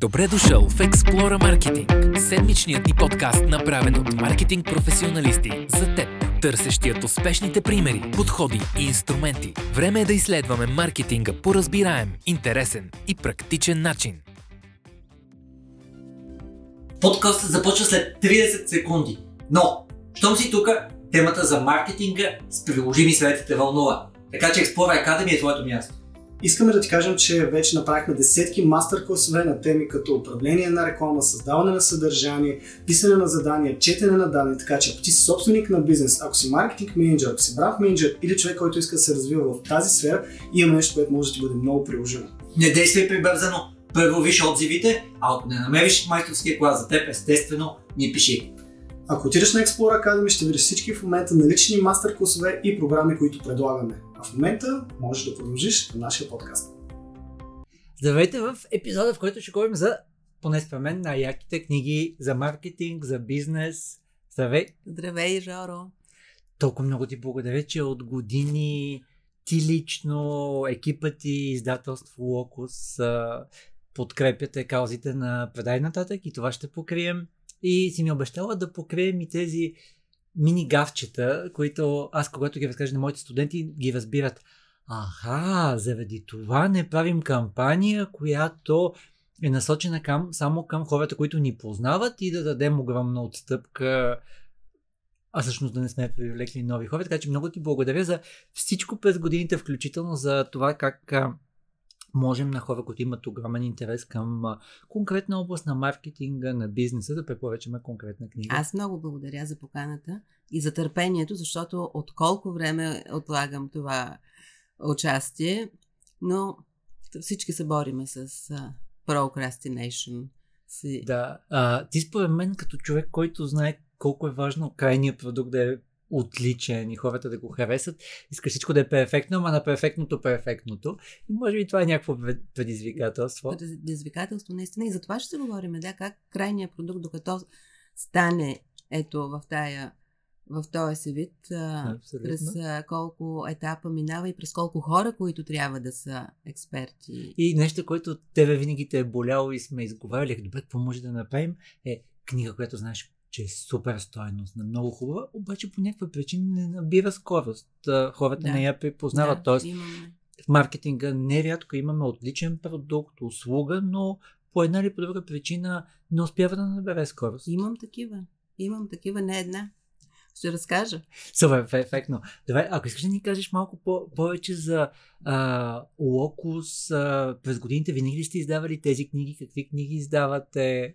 Добре дошъл в Explora Marketing, седмичният ни подкаст, направен от маркетинг професионалисти за теб, търсещият успешните примери, подходи и инструменти. Време е да изследваме маркетинга по разбираем, интересен и практичен начин. Подкастът започва след 30 секунди. Но, щом си тук, темата за маркетинга с приложими съветите вълнува. Така че Explora Academy е твоето място. Искаме да ти кажем, че вече направихме десетки мастер-класове на теми като управление на реклама, създаване на съдържание, писане на задания, четене на данни, така че ако ти си собственик на бизнес, ако си маркетинг менеджер, ако си бранд менеджер или човек, който иска да се развива в тази сфера, има нещо, което може да ти бъде много приложимо. Не действай прибързано, първо виж отзивите, а ако не намериш майсторския клас за теб, естествено, ни пиши. Ако отидеш на Explore Academy, ще видиш всички в момента налични мастер-класове и програми, които предлагаме. А в момента можеш да продължиш на нашия подкаст. Здравейте в епизода, в който ще говорим за, поне според мен, най-яките книги за маркетинг, за бизнес. Здравей! Здравей, Жоро! Толкова много ти благодаря, че от години ти лично, екипът ти, издателство Локус подкрепяте каузите на Предай нататък и това ще покрием. И си ми обещала да покрием и тези мини гавчета, които аз, когато ги разкажа на моите студенти, ги разбират. Аха, заради това не правим кампания, която е насочена към, само към хората, които ни познават и да дадем огромна отстъпка, а всъщност да не сме привлекли нови хора. Така че много ти благодаря за всичко през годините, включително за това как можем на хора, които имат огромен интерес към конкретна област на маркетинга, на бизнеса, да препоръчаме конкретна книга. Аз много благодаря за поканата и за търпението, защото от колко време отлагам това участие, но всички се бориме с procrastination. Си. Да, а, ти според мен като човек, който знае колко е важно крайният продукт да е отличен и хората да го харесат. Искаш всичко да е перфектно, ама на перфектното перфектното. И може би това е някакво предизвикателство. Предизвикателство, наистина. И за това ще се говорим, да, как крайният продукт, докато стане ето в тая в този си вид, Абсолютно. през колко етапа минава и през колко хора, които трябва да са експерти. И нещо, което тебе винаги те е боляло и сме изговаряли, добре, какво може да направим, е книга, която знаеш че е супер стойност, на много хубава, обаче по някаква причина не набира скорост. Хората да. не я припознават. Да, Тоест, имаме. в маркетинга нерядко имаме отличен продукт, услуга, но по една или по друга причина не успява да набере скорост. Имам такива. Имам такива, не една. Ще разкажа. Супер, перфектно. Добре, ако искаш да ни кажеш малко по- повече за а, Локус, а, през годините винаги ли сте издавали тези книги? Какви книги издавате?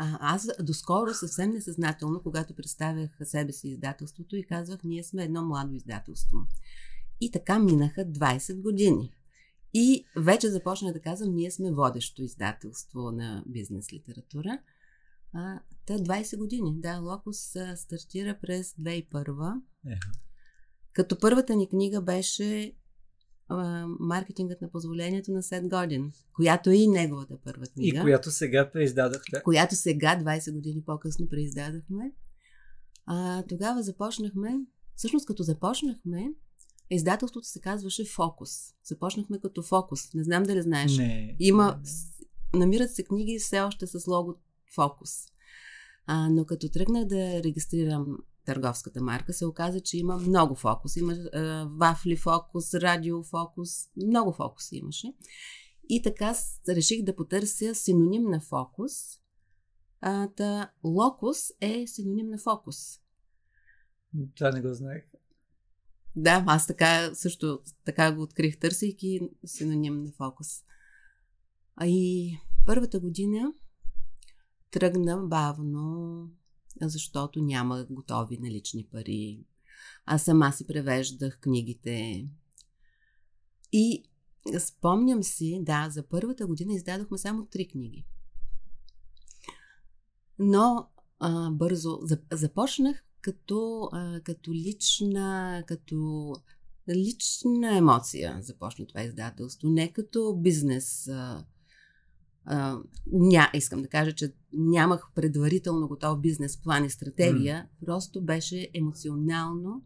А, аз доскоро съвсем несъзнателно, когато представях себе си издателството и казвах, ние сме едно младо издателство. И така минаха 20 години. И вече започнах да казвам, ние сме водещо издателство на бизнес литература. А, та 20 години. Да, Локус стартира през 2001. Е. Като първата ни книга беше маркетингът на позволението на Сет Годин, която е и неговата първа книга. И която сега преиздадохте. Която сега, 20 години по-късно, преиздадохме. А, тогава започнахме, всъщност като започнахме, издателството се казваше Фокус. Започнахме като Фокус. Не знам дали знаеш. Не. Има, намират се книги все още с лого Фокус. А, но като тръгнах да регистрирам търговската марка, се оказа, че има много фокус. Има е, вафли фокус, радио фокус, много фокуси имаше. И така реших да потърся синоним на фокус. А, та локус е синоним на фокус. Това не го знаех. Да, аз така също така го открих, търсейки синоним на фокус. А и първата година тръгна бавно, защото няма готови налични пари. Аз сама си превеждах книгите. И спомням си, да, за първата година издадохме само три книги. Но а, бързо започнах като, а, като лична, като лична емоция започна това издателство, не като бизнес а, а, ня, искам да кажа, че нямах предварително готов бизнес план и стратегия, mm. просто беше емоционално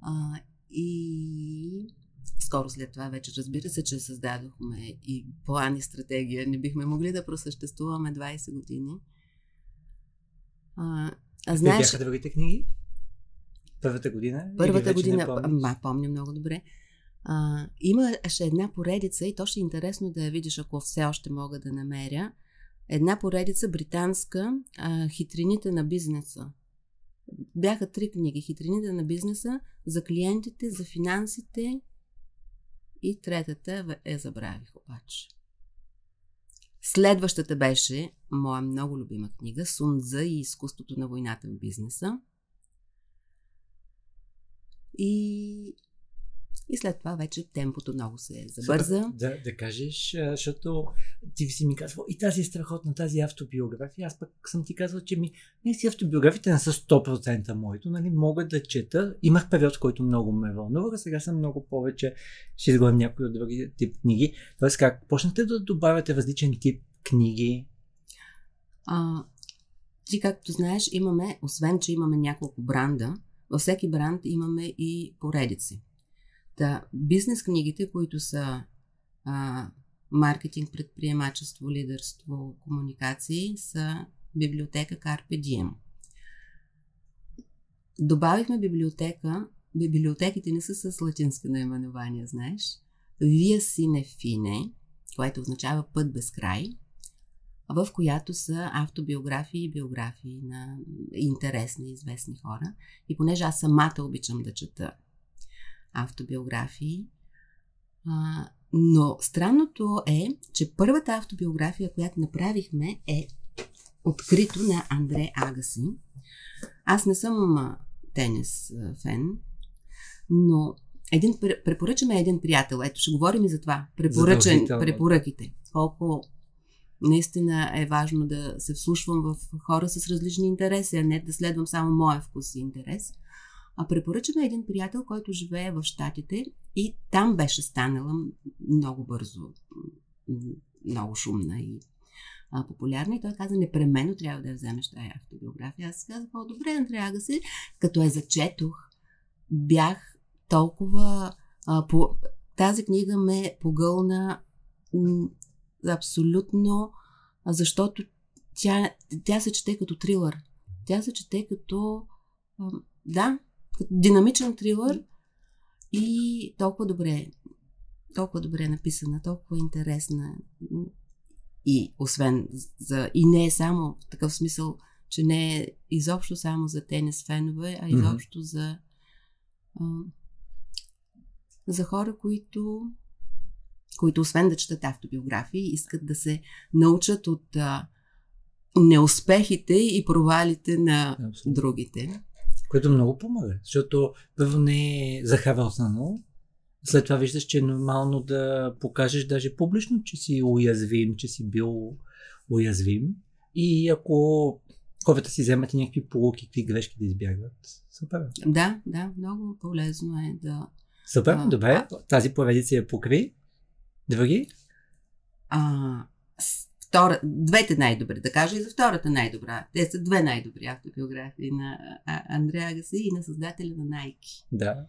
а, и скоро след това вече разбира се, че създадохме и план и стратегия. Не бихме могли да просъществуваме 20 години. А, а знаеш... бяха другите книги? Първата година? Първата година, ма, помня много добре. А, имаше една поредица и то ще е интересно да я видиш, ако все още мога да намеря. Една поредица британска а, Хитрините на бизнеса. Бяха три книги. Хитрините на бизнеса за клиентите, за финансите и третата е забравих обаче. Следващата беше моя много любима книга Сунза и изкуството на войната в бизнеса. И и след това вече темпото много се забърза. Да, да кажеш, защото ти си ми казвал и тази е страхотна, тази автобиография. Аз пък съм ти казвал, че ми не си автобиографите не са 100% моето, нали, мога да чета. Имах период, в който много ме вълнува, сега съм много повече, ще изгледам някои от други тип книги. Тоест как почнете да добавяте различен тип книги? А, ти както знаеш, имаме, освен че имаме няколко бранда, във всеки бранд имаме и поредици. Та, бизнес книгите, които са а, маркетинг, предприемачество, лидерство, комуникации, са библиотека Carpe Diem. Добавихме библиотека. Библиотеките не са с латинско наименование, знаеш. Via Sine Fine, което означава път без край, в която са автобиографии и биографии на интересни, известни хора. И понеже аз самата обичам да чета автобиографии. А, но странното е, че първата автобиография, която направихме е открито на Андре Агаси. Аз не съм тенис фен, но един, препоръчаме един приятел. Ето, ще говорим и за това. Препоръчен, препоръките. Колко наистина е важно да се вслушвам в хора с различни интереси, а не да следвам само моя вкус и интерес. А препоръчаме един приятел, който живее в Штатите и там беше станала много бързо, много шумна и популярна. И той каза, непременно трябва да я вземеш тази автобиография. Аз казах, по-добре, Андрея Гаси. Като я зачетох, бях толкова... А, по... Тази книга ме погълна абсолютно, защото тя, тя се чете като трилър. Тя се чете като... Да, динамичен трилър и толкова добре, толкова добре написана, толкова интересна. И освен за... И не е само в такъв смисъл, че не е изобщо само за тенис фенове, а изобщо mm-hmm. за а, за хора, които които освен да четат автобиографии, искат да се научат от а, неуспехите и провалите на Абсолютно. другите. Което много помага, защото първо не е захаросано, след това виждаш, че е нормално да покажеш даже публично, че си уязвим, че си бил уязвим. И ако хората си вземат и някакви полуки, какви грешки да избягват, супер. Да, да, много полезно е да... Супер, а, добре. А... Тази поредица я покри. Други? А, втора, двете най-добри, да кажа и за втората най-добра. Те са две най-добри автобиографии на Андреа Гаси и на създателя на Nike. Да.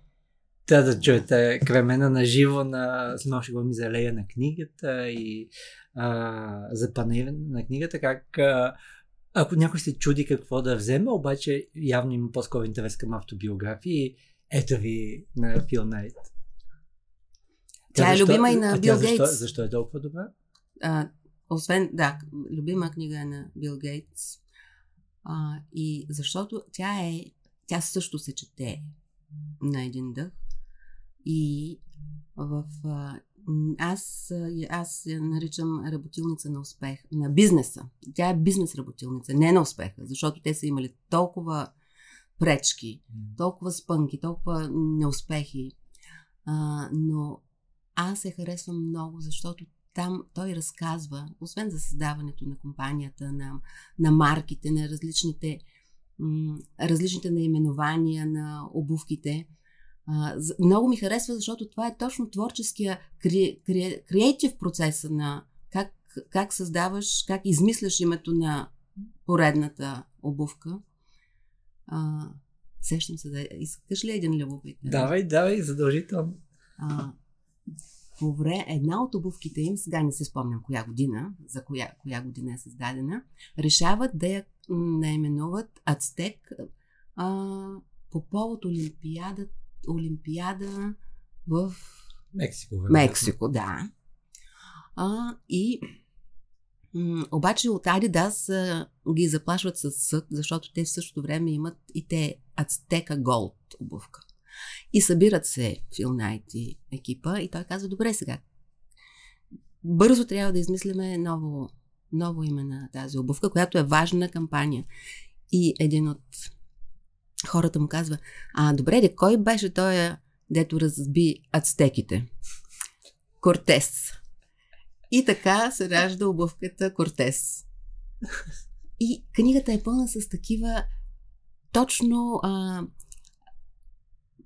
Трябва да чуете Кремена на живо на Смоши ми за лея на книгата и а, за панер на книгата, как а, ако някой се чуди какво да вземе, обаче явно има по-скоро интерес към автобиографии, ето ви на Фил Найт. Тя, Тя е любима и на Бил Гейтс. Защо, защо е толкова добра? А, освен, да, любима книга е на Бил Гейтс. А, и защото тя е, тя също се чете на един дъх. И в аз, аз я наричам работилница на успех, на бизнеса. Тя е бизнес работилница, не на успеха, защото те са имали толкова пречки, толкова спънки, толкова неуспехи. А, но аз се харесвам много, защото там той разказва, освен за създаването на компанията, на, на марките, на различните, м- различните наименования на обувките, а, много ми харесва, защото това е точно творческия кре, кре, креатив процеса на как, как създаваш, как измисляш името на поредната обувка. А, сещам се да искаш ли един любопитен? Давай, давай, задължително. А, по време, една от обувките им, сега не се спомням коя година, за коя, коя година е създадена, решават да я наименуват Ацтек а, по повод Олимпиада, Олимпиада в Мексико. вероятно. Мексико, да. А, и м- обаче от Adidas а, ги заплашват с съд, защото те в същото време имат и те Ацтека Голд обувка. И събират се Фил Найт и екипа и той казва, добре сега, бързо трябва да измислиме ново, ново име на тази обувка, която е важна кампания. И един от хората му казва, а добре, де, кой беше той, дето разби ацтеките? Кортес. И така се ражда обувката Кортес. И книгата е пълна с такива точно а,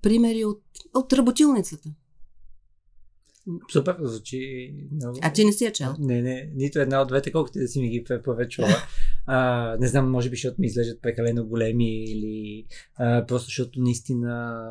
примери от, от работилницата. Супер, звучи много. А ти не си я чел? Не, не, нито една от двете, колкото да си ми ги препоръчвала. А, не знам, може би, защото ми изглеждат прекалено големи или а, просто защото наистина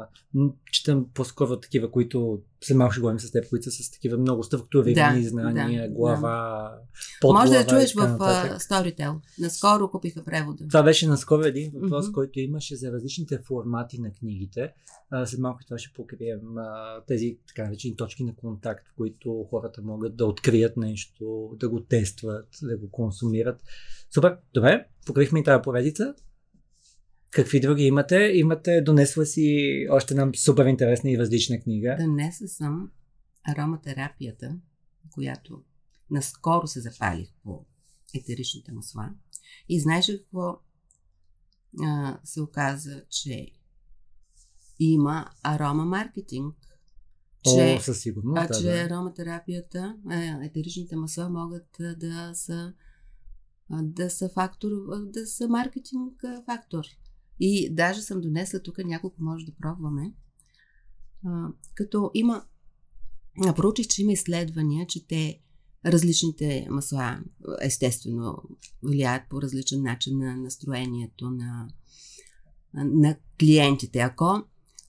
четам по-скоро такива, които след малко ще говорим с теб, които са с такива много структурирани Да, знания, да, глава, Може да я подглава чуеш в а, Storytel. Наскоро купиха превода. Това беше наскоро един въпрос, Мгм. който имаше за различните формати на книгите. А, след малко това ще покрием а, тези така наречени точки на контакт, в които хората могат да открият нещо, да го тестват, да го консумират. Супер, добре, покрихме и тази поредица. Какви други имате? Имате, донесла си още една супер интересна и различна книга. Днеса съм ароматерапията, която наскоро се запалих по етеричните масла. И знаеш ли какво а, се оказа, че има арома маркетинг, че, О, със сигурност. а, да, че да. ароматерапията, етеричните масла могат да са да са фактор, да са маркетинг фактор. И даже съм донесла тук няколко може да пробваме. А, като има проучих, че има изследвания, че те различните масла естествено влияят по различен начин на настроението на, на клиентите. Ако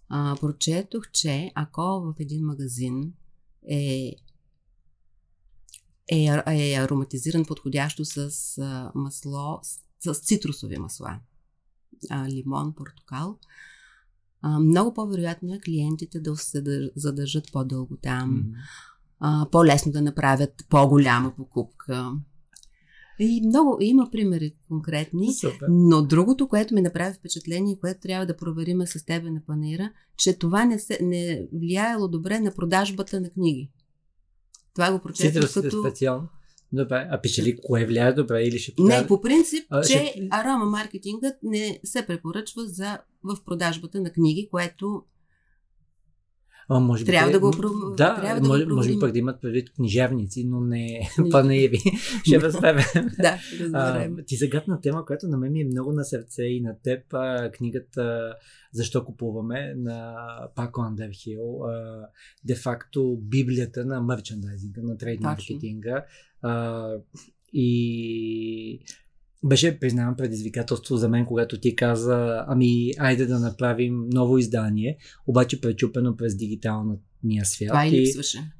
а, прочетох, че ако в един магазин е, е, е ароматизиран подходящо с а, масло, с, с цитрусови масла, а, лимон, портокал, а, много по-вероятно е клиентите да се дър- задържат по-дълго там, а, по-лесно да направят по-голяма покупка. И много има примери конкретни. Супер. Но другото, което ми направи впечатление, което трябва да проверим с тебе на панера, че това не, се, не влияело добре на продажбата на книги. Това го прочетох като... специално. Добре, а пише ли кое влияе добре или ще покажа? Не, по принцип, А, че ще- арома маркетингът не се препоръчва за, в продажбата на книги, което А, може Трябва да го м, про- Да, трябва да го може, може би пък да имат предвид книжевници, но не панаири. Ще разберем. да, А, разберем. ти загадна тема, която на мен ми е много на сърце и на теб. А, книгата Защо купуваме на Пако Андерхил. Де-факто библията на мерчендайзинга, на трейд Точно. А, и беше, признавам, предизвикателство за мен, когато ти каза, ами, айде да направим ново издание, обаче пречупено през дигиталния свят. Това И- липсваше.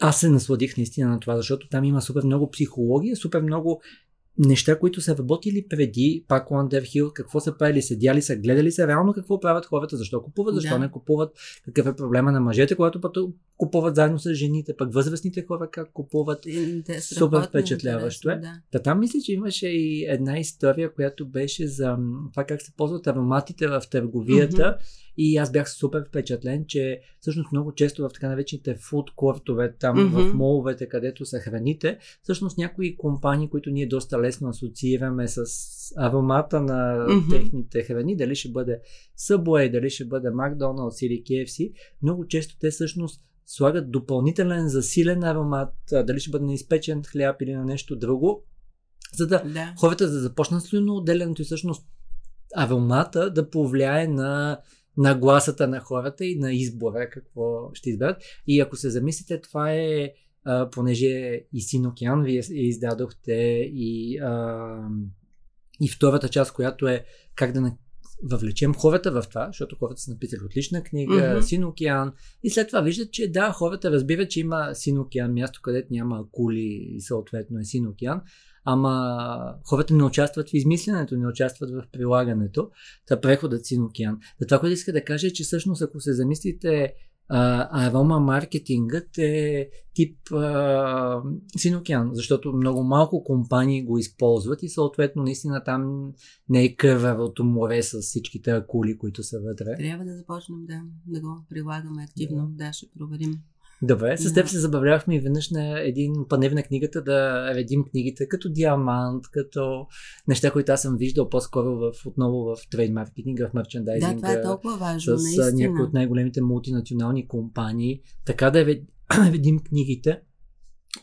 аз се насладих наистина на това, защото там има супер много психология, супер много неща, които са работили преди пак Underhill, какво са правили, седяли са, гледали са реално какво правят хората, защо купуват, защо Да. не купуват, какъв е проблема на мъжете, когато пъту, купуват заедно с жените, пък възрастните хора как купуват. Те- Супер впечатляващо е. Да. Та там мисля, че имаше и една история, която беше за това как се ползват ароматите в търговията. И аз бях супер впечатлен, че всъщност много често в така наречените фуд кортове, там Мгм. в моловете, където са храните, всъщност някои компании, които ние доста лесно асоциираме с аромата на Мгм. техните храни, дали ще бъде Subway, дали ще бъде McDonald's или KFC, много често те всъщност слагат допълнителен засилен аромат, дали ще бъде на изпечен хляб или на нещо друго, за да Да. хората да започнат слюноотделянето и всъщност аромата да повлияе на нагласата на хората и на избора какво ще изберат. И ако се замислите, това е а, понеже и Син океан вие издадохте и, а, и втората част, която е как да на- въвлечем хората в това, защото хората са написали отлична книга, mm-hmm. Син океан, и след това виждат, че да, хората разбират, че има Син океан, място, където няма акули и съответно е Син океан, ама хората не участват в измисленето, не участват в прилагането. Та преходът Син океан. Да, това, което иска да кажа е, че всъщност ако се замислите а, арома маркетингът е тип а, Син океан, защото много малко компании го използват и съответно наистина там не е кървавото море с всичките акули, които са вътре. Трябва да започнем да, да го прилагаме активно. Да, ще проверим. Добре, с теб се забавлявахме и веднъж на един панев на книгата да редим книгите като диамант, като неща, които аз съм виждал по-скоро в, отново в трейд маркетинга, в мерчендайзинга. Да, това е толкова важно, с наистина. някои от най-големите мултинационални компании. Така да ред- редим книгите.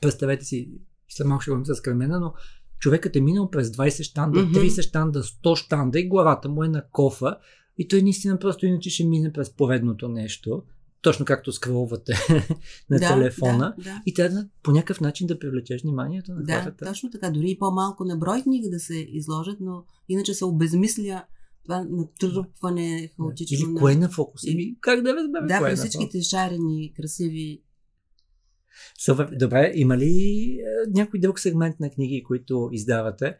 Представете си, след малко ще говорим с Кремена, но човекът е минал през 20 щанда, Мгм. 30 щанда, 100 щанда и главата му е на кофа и той наистина просто иначе ще мине през поредното нещо, точно както скролвате на да, телефона. Да, да. И трябва да, по някакъв начин да привлечеш вниманието на Да, хората. точно така. Дори и по-малко на брой книги да се изложат, но иначе се обезмисля това натрупване хаотично. Или на- кое е на фокус? Или- как да разберем Да, е при всичките шарени, красиви. Супер. Добре, има ли е, някой друг сегмент на книги, които издавате?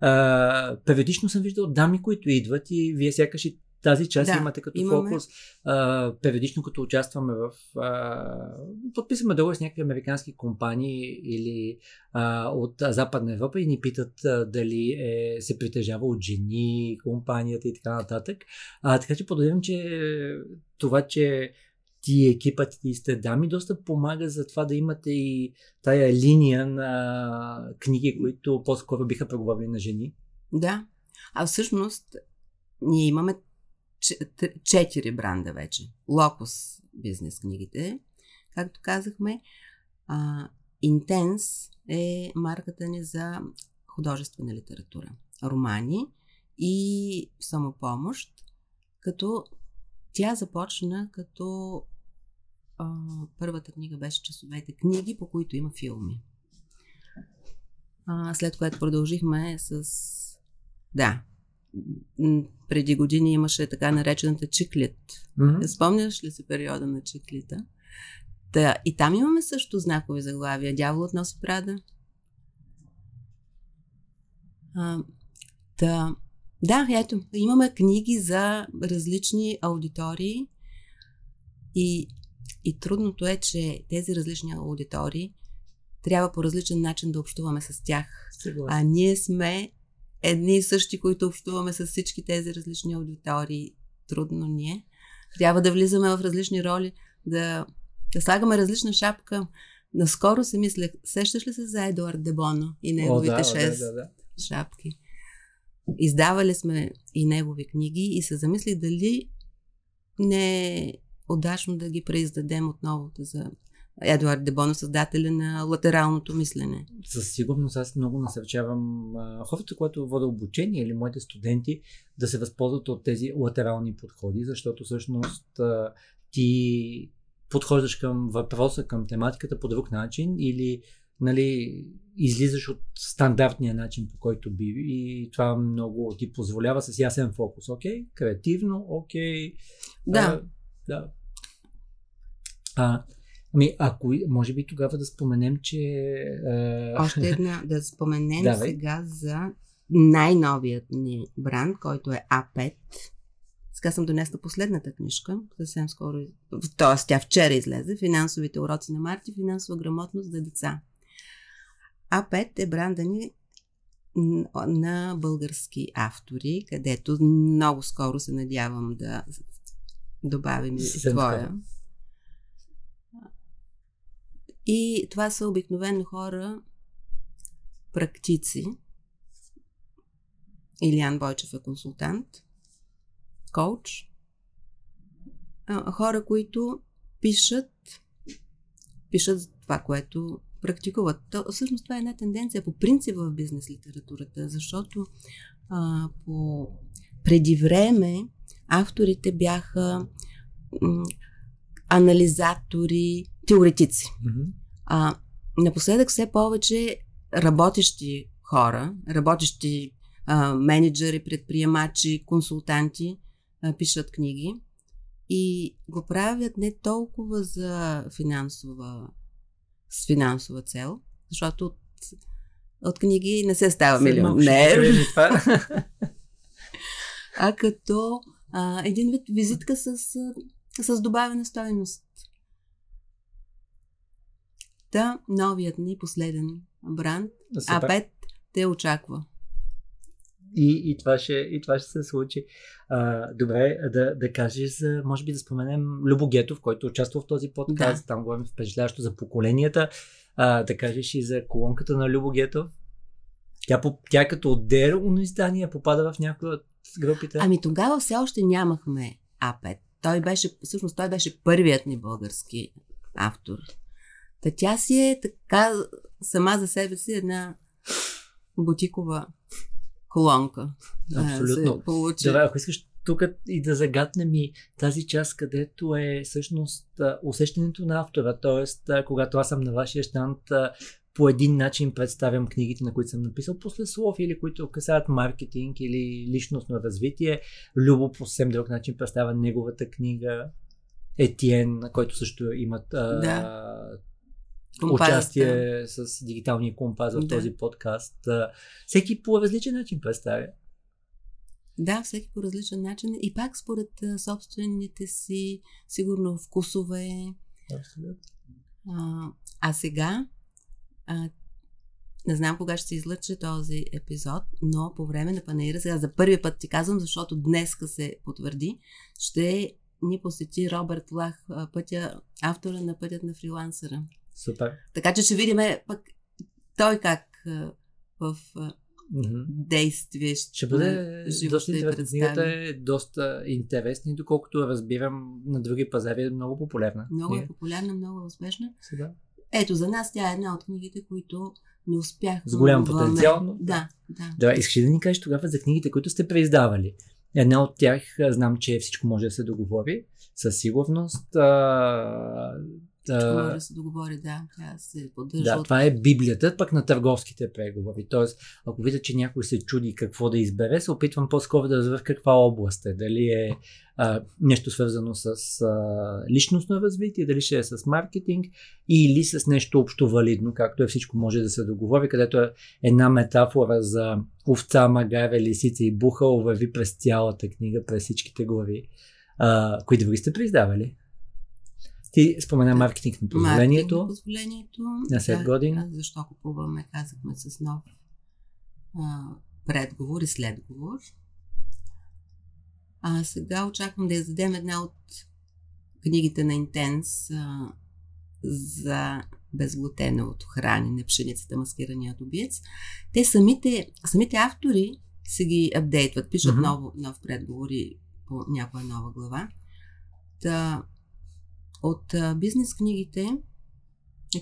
А, периодично съм виждал дами, които идват и вие сякаш и тази част Да, имате като имаме. фокус. А, периодично като участваме в... А, подписваме договор с някакви американски компании или а, от Западна Европа и ни питат а, дали е, се притежава от жени, компанията и така нататък. А, така че подозирам, че това, че ти екипът ти сте дами, доста помага за това да имате и тая линия на книги, които по-скоро биха преговорили на жени. Да. А всъщност ние имаме четири бранда вече. Локус бизнес книгите, както казахме. Intense е марката ни за художествена литература. Романи и самопомощ, като тя започна като а, първата книга беше часовете книги, по които има филми. А, след което продължихме с... Да. Преди години имаше така наречената чиклит. Mm-hmm. Спомняш ли си периода на чиклита? Да, и там имаме също знакови заглавия. Дяволът носи прада. А, да, да, ето, имаме книги за различни аудитории и, и трудното е, че тези различни аудитории трябва по различен начин да общуваме с тях. А ние сме едни и същи, които общуваме с всички тези различни аудитории. Трудно ни е. Трябва да влизаме в различни роли, да, да слагаме различна шапка. Наскоро се мислех, сещаш ли се за Едуард Дебоно и неговите О, да, шест да, да, да. шапки? Издавали сме и негови книги и се замислих дали не е удачно да ги преиздадем отново за Едуард Дебоно, създателя на латералното мислене. Със сигурност аз много насърчавам хората, които водят обучение или моите студенти да се възползват от тези латерални подходи, защото всъщност ти подхождаш към въпроса, към тематиката по друг начин или нали, излизаш от стандартния начин, по който би и това много ти позволява с ясен фокус. Окей, креативно, окей. Да. А, да. А, ами, ако може би тогава да споменем, че... А... Още една да споменем Давай. сега за най-новият ни бранд, който е А5. Сега съм донесла последната книжка, съвсем скоро, т.е. тя вчера излезе, Финансовите уроци на Марти, финансова грамотност за деца. А5 е бранда ни на български автори, където много скоро се надявам да добавим и твоя. И това са обикновено хора, практици. Илиан Бойчев е консултант, коуч. Хора, които пишат, пишат за това, което практикуват. То, всъщност това е една тенденция по принцип в бизнес литературата, защото а, по преди време авторите бяха м, анализатори, теоретици. Мгм. А, напоследък все повече работещи хора, работещи а, менеджери, предприемачи, консултанти а, пишат книги и го правят не толкова за финансова, с финансова цел, защото от, от книги не се става милионер, а като а, един вид визитка с, с добавена стоеност. Та, новият ни последен бранд, А5, те очаква. И, и, това ще, и това ще се случи. А, добре, да, да кажеш, за, може би да споменем Любо Гетов, който участва в този подкаст. Да. Там говорим впечатляващо за поколенията. А, да кажеш и за колонката на Любо Гетов. Тя, тя като отделно издание попада в някои от групите. Ами тогава все още нямахме А5. Той беше, всъщност той беше първият ни български автор. Та тя си е така сама за себе си една бутикова колонка. Абсолютно. Получи. Добре, ако искаш тук и да загаднем и тази част, където е всъщност усещането на автора, т.е. когато аз съм на вашия щанд, по един начин представям книгите, на които съм написал после слов или които касаят маркетинг или личностно развитие. Любо по съвсем друг начин представя неговата книга. Етиен, който също имат да. Компазата. участие с дигиталния компаз в да. този подкаст. Всеки по различен начин представя. Да, всеки по различен начин и пак според собствените си, сигурно, вкусове. Абсолютно. А, а сега, а, не знам кога ще се излъчи този епизод, но по време на панера, сега за първи път ти казвам, защото днеска се потвърди, ще ни посети Робърт Лах, пътя, автора на Пътят на фрилансера. Супер. Така че ще видим пък той как в mm-hmm. действие ще, ще бъде доста интересна. Книгата е доста интересна и доколкото разбирам на други пазари е много популярна. Много е популярна, много е успешна. Сега. Ето, за нас тя е една от книгите, които не успях. С голям потенциал. Но... Да, да. Да, искаш да ни кажеш тогава за книгите, които сте преиздавали? Една от тях, знам, че всичко може да се договори със сигурност. А, да, може да се договори, да. Тя се поддържа. Да, от... това е Библията, пък на търговските преговори. Тоест, ако видя, че някой се чуди какво да избере, се опитвам по-скоро да разбера в каква област е. Дали е а, нещо свързано с а, личностно развитие, дали ще е с маркетинг или с нещо общо валидно, както е всичко може да се договори, където е една метафора за овца, магара, лисица и буха върви през цялата книга, през всичките глави. А, кои други сте приздавали? Ти спомена маркетинг на позволението. Маркетинг на позволението. На 7 да, години. Защо купуваме, казахме с нов а, предговор и следговор. А сега очаквам да издадем една от книгите на Интенс а, за безглутеновото хранене, пшеницата, маскираният убиец. Те самите, самите автори се ги апдейтват, пишат mm-hmm. ново, нов предговори по някоя нова глава. Та, от а, бизнес книгите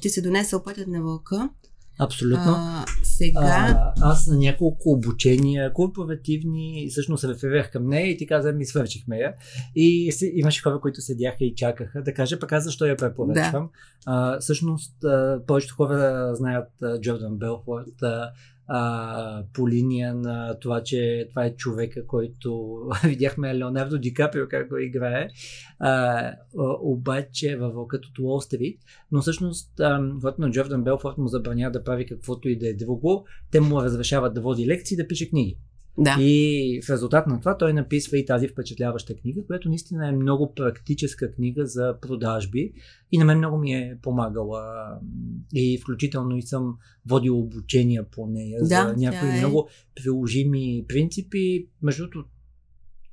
ти се донесъл пътят на вълка. Абсолютно. А, сега. А, аз на няколко обучения, корпоративни, всъщност реферирах към нея и ти каза, ми свършихме я. И си, имаше хора, които седяха и чакаха да кажа пък аз защо я препоръчвам. Да. А, всъщност, а, повечето хора знаят Джордан Белфорд а, по линия на това, че това е човека, който видяхме Леонардо Ди Каприо как го играе, а, обаче във вълкът от Уолл Стрит, но всъщност, когато на Джордан Белфорд му забранява да прави каквото и да е друго, те му разрешават да води лекции и да пише книги. Да. И в резултат на това той написва и тази впечатляваща книга, която наистина е много практическа книга за продажби и на мен много ми е помагала и включително и съм водил обучения по нея да, за някои е. много приложими принципи. Между другото,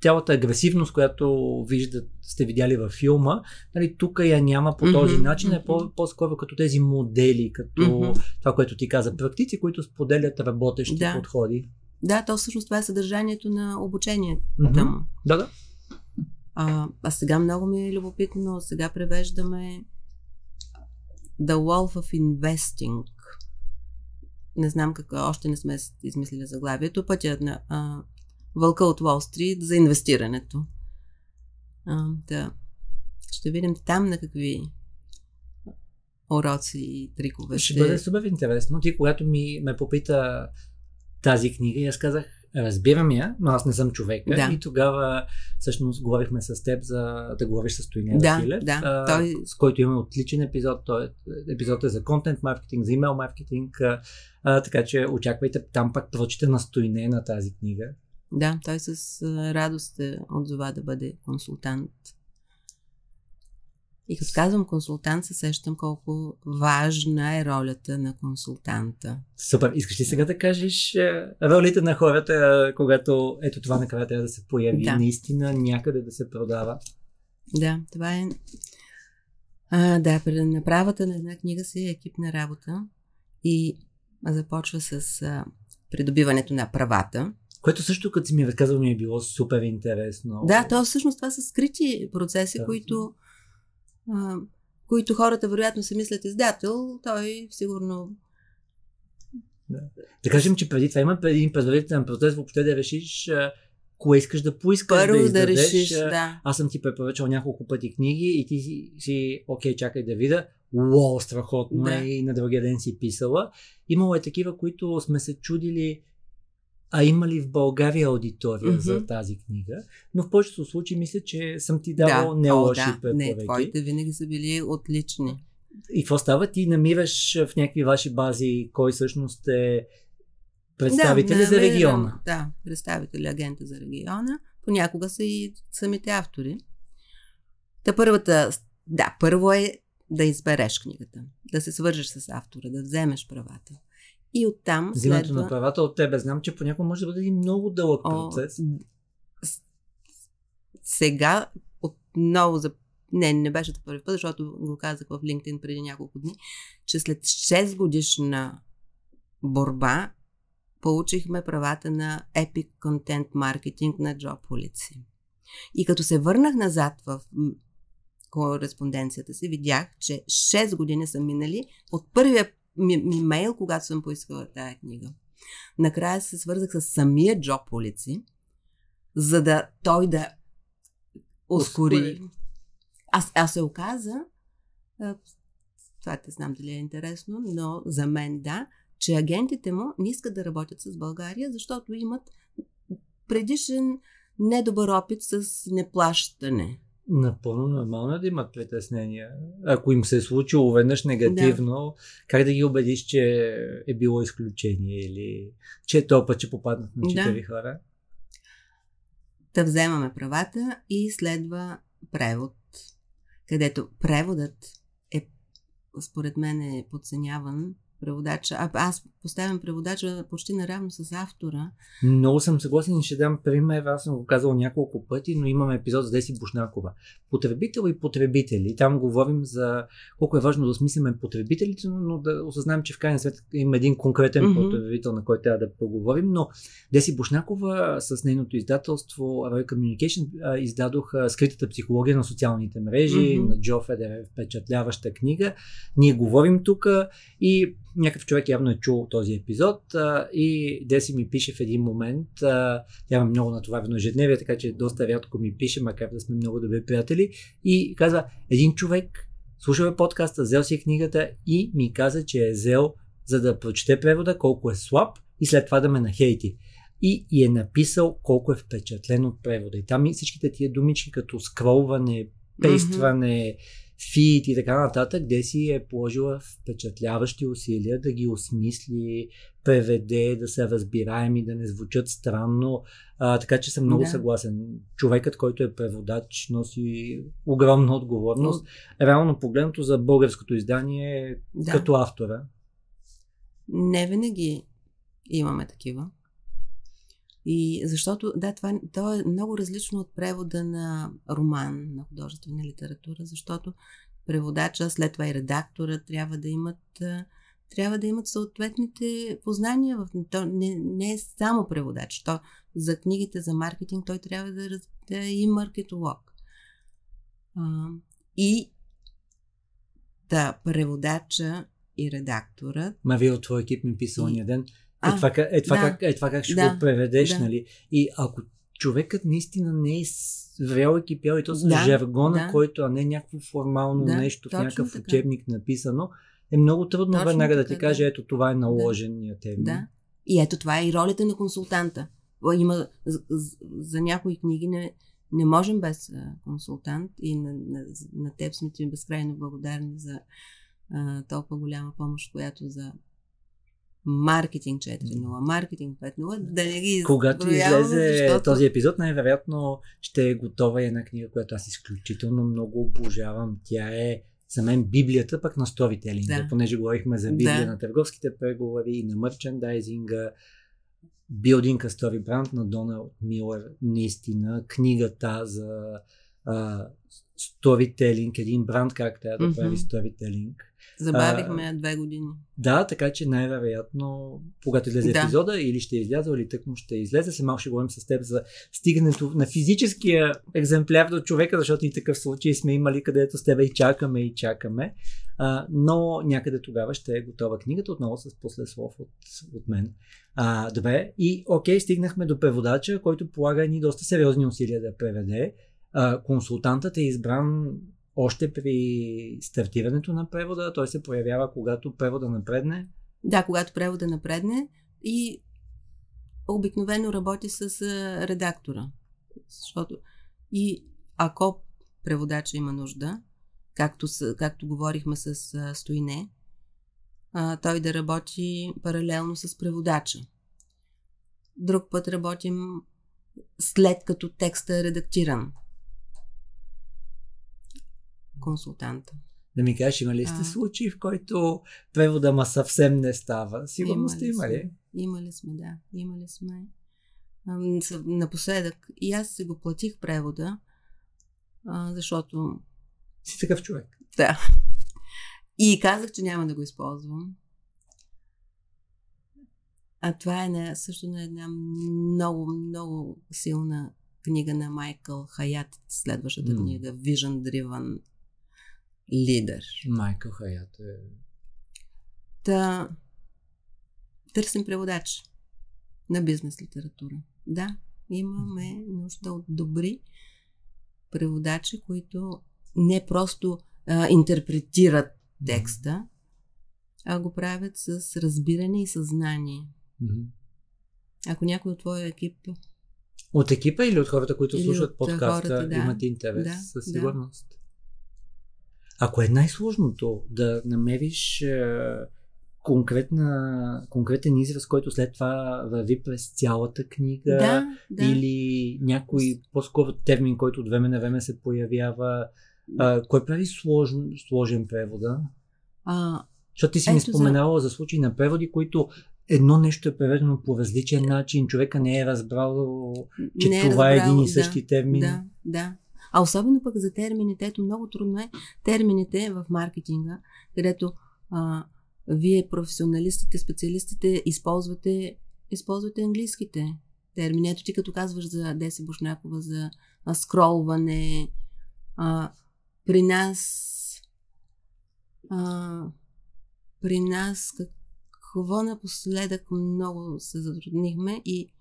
цялата агресивност, която виждат, сте видяли във филма, нали, тук я няма по този mm-hmm, начин, е по- по-скоро като тези модели, като mm-hmm. това, което ти каза, практици, които споделят работещи да. подходи. Да, то всъщност това е съдържанието на обучението mm-hmm. Да, да. А, а сега много ми е любопитно, сега превеждаме The Wolf of Investing. Не знам какво, още не сме измислили заглавието. Пътят на а, Вълка от Уолл Стрит за инвестирането. А, да. Ще видим там на какви уроци и трикове. Ще, ще бъде супер интересно. Ти, когато ми ме попита тази книга и аз казах, разбирам я, но аз не съм човека. Да. И тогава всъщност говорихме с теб за да говориш с Стоиня Да, Василев, да. а, Той- с който имаме отличен епизод. Той е, епизод е за контент маркетинг, за имейл маркетинг, а, така че очаквайте там пак прочите на Стоине на тази книга. Да, той с радост се отзова да бъде консултант. И като казвам консултант, се сещам колко важна е ролята на консултанта. Супер. Искаш ли сега да кажеш е, ролите на хората, е, когато ето това накрая трябва да се появи Да. наистина някъде да се продава? Да, това е. А, да, при направата на една книга си е екипна работа и започва с а, придобиването на правата. Което също, като си ми разказал, ми е било супер интересно. Да, то всъщност това са скрити процеси, Да. които, а, които хората вероятно се мислят издател, той сигурно Да кажем, че преди това има един предварителен процес, въобще да решиш а, кое искаш да поискаш първо да да, решиш, да. Аз съм ти препоръчал няколко пъти книги и ти си, си окей, чакай да видя. Уау, страхотно Да. е и на другия ден си писала. Имало е такива, които сме се чудили а има ли в България аудитория Мгм. за тази книга? Но в повечето случаи мисля, че съм ти давал да, не лоши да, не, препоръки. твоите винаги са били отлични. И какво става? Ти намираш в някакви ваши бази кой всъщност е представители да, за региона. Да, представители, агента за региона. Понякога са и самите автори. Та първата, да, първо е да избереш книгата, да се свържеш с автора, да вземеш правата. И оттам Взимането следва... на правата от тебе. Знам, че понякога може да бъде един много дълъг О, процес. с- сега отново за... Не, не беше за първи път, защото го казах в LinkedIn преди няколко дни, че след 6 годишна борба получихме правата на Epic Content Marketing на Джополици. И като се върнах назад в кореспонденцията си, видях, че 6 години са минали от първия ми, ми мейл, когато съм поискала тая книга. Накрая се свързах с самия Джо Полици, за да той да ускори. Ускори. Аз, аз се оказа, това не знам дали е интересно, но за мен да, че агентите му не искат да работят с България, защото имат предишен недобър опит с неплащане. Напълно нормално е да имат притеснения. Ако им се е случило веднъж негативно, как да ги убедиш, че е било изключение или че е то път, че попаднат на Да. четири хора? Да вземаме правата и следва превод, където преводът е, според мен, е подценяван. Преводача, а, аз поставям преводача почти наравно с автора. Много съм съгласен и ще дам пример. Аз съм го казал няколко пъти, но имаме епизод с Деси Бушнакова. Потребител и потребители. Там говорим за колко е важно да осмислиме потребителите, но да осъзнаем, че в крайна свет има един конкретен Мгм. потребител, на който трябва да поговорим. Но Деси Бушнакова с нейното издателство Roy Communication а, издадоха Скритата психология на социалните мрежи Мгм. на Джо Федер, впечатляваща книга. Ние говорим тук и някакъв човек явно е чул този епизод и Деси ми пише в един момент, тя има много натоварено ежедневие, така че доста рядко ми пише, макар да сме много добри приятели и казва, един човек слушал е подкаста, взел си книгата и ми каза, че е взел за да прочете превода колко е слаб и след това да ме нахейти. И, и е написал колко е впечатлен от превода. И там и всичките тия думички като скролване, пействане, фит и така нататък, де си е положила впечатляващи усилия да ги осмисли, преведе, да са разбираеми, да не звучат странно. А, така че съм много Да. съгласен. Човекът, който е преводач, носи огромна отговорност. Реално погледнато за българското издание Да. като автора. Не винаги имаме такива. И защото, да, това то е много различно от превода на роман, на художествена литература, защото преводача, след това и редактора трябва да имат трябва да имат съответните познания. В... То не, не е само преводач. То, за книгите за маркетинг той трябва да, да е и маркетолог. А, и да, преводача и редакторът Ма вие от твой екип ми писа И- ония Е А, това, как- е, това, да. как, е това как ще Да, го преведеш, да. нали? И ако човекът наистина не е врял и кипял и то с Да, жаргона, да. който, а не някакво формално Да, нещо в някакъв така. учебник написано, е много трудно Точно веднага да така, ти каже, да. ето това е наложения термин. Да. И ето това е и ролята на консултанта. Има, за, за някои книги не, не можем без а, консултант и на, на, на теб сме ти безкрайно благодарни за а, толкова голяма помощ, която за маркетинг 4.0, маркетинг 5.0, да не ги Когато излезе защото... този епизод, най-вероятно ще е готова една книга, която аз изключително много обожавам. Тя е за мен Библията пък на сторителинга, Да. понеже говорихме за Библия Да. на търговските преговори и на мерчендайзинга, Building a Story Brand на Доналд Милър, наистина, книгата за а, сторителинг, един бранд как трябва да прави сторителинг. Забавихме я две години. Да, така че най-вероятно, когато излезе Да. епизода, или ще изляза, или тъкмо ще излезе, след малко ще говорим с теб за стигането на физическия екземпляр до човека, защото и такъв случай сме имали, където с тебе и чакаме, и чакаме. А, но някъде тогава ще е готова книгата, отново с послеслов от, от мен. А, добре, и окей, стигнахме до преводача, който полага ни доста сериозни усилия да преведе. Консултантът е избран още при стартирането на превода, той се появява когато превода напредне. Да, когато превода напредне и обикновено работи с редактора. Защото и ако преводача има нужда, както, с, както говорихме с Стоине, той да работи паралелно с преводача. Друг път работим след като текста е редактиран. Консултанта. Да ми кажеш, има ли сте А. случаи, в който превода ма съвсем не става? Сигурно сте Имали имали. сме. Имали да. Имали сме. Напоследък и аз си го платих превода, защото Си такъв човек. да. И казах, че няма да го използвам. А това е на, също на една много, много силна книга на Майкъл Хаят, следващата М. книга Vision Driven Leader. Майкъл Хаят е... Та търсим преводач на бизнес литература. Да, имаме нужда от добри преводачи, които не просто а, интерпретират текста, а го правят с разбиране и съзнание. Ако някой от твоя екип От екипа или от хората, които Или слушат подкаста, хората, да. имат интерес, Да, със да. Ако е най-сложното да намериш е, конкретна, конкретен израз, който след това върви през цялата книга, да, да. или някой по-скоро термин, който от време на време се появява, а, кой прави сложен, сложен превода? А, Защото ти си ми Ето за- споменала за случаи на преводи, които едно нещо е преведено по различен начин, човека не е разбрал, че не това е разбрал, един и да, същи термин. Да, да. А особено пък за термините, ето много трудно е термините в маркетинга, където а, вие професионалистите, специалистите използвате, използвате английските термини. Ето ти като казваш за Деси Бушнякова, за а, скролване, а, при нас а, при нас какво напоследък много се затруднихме и,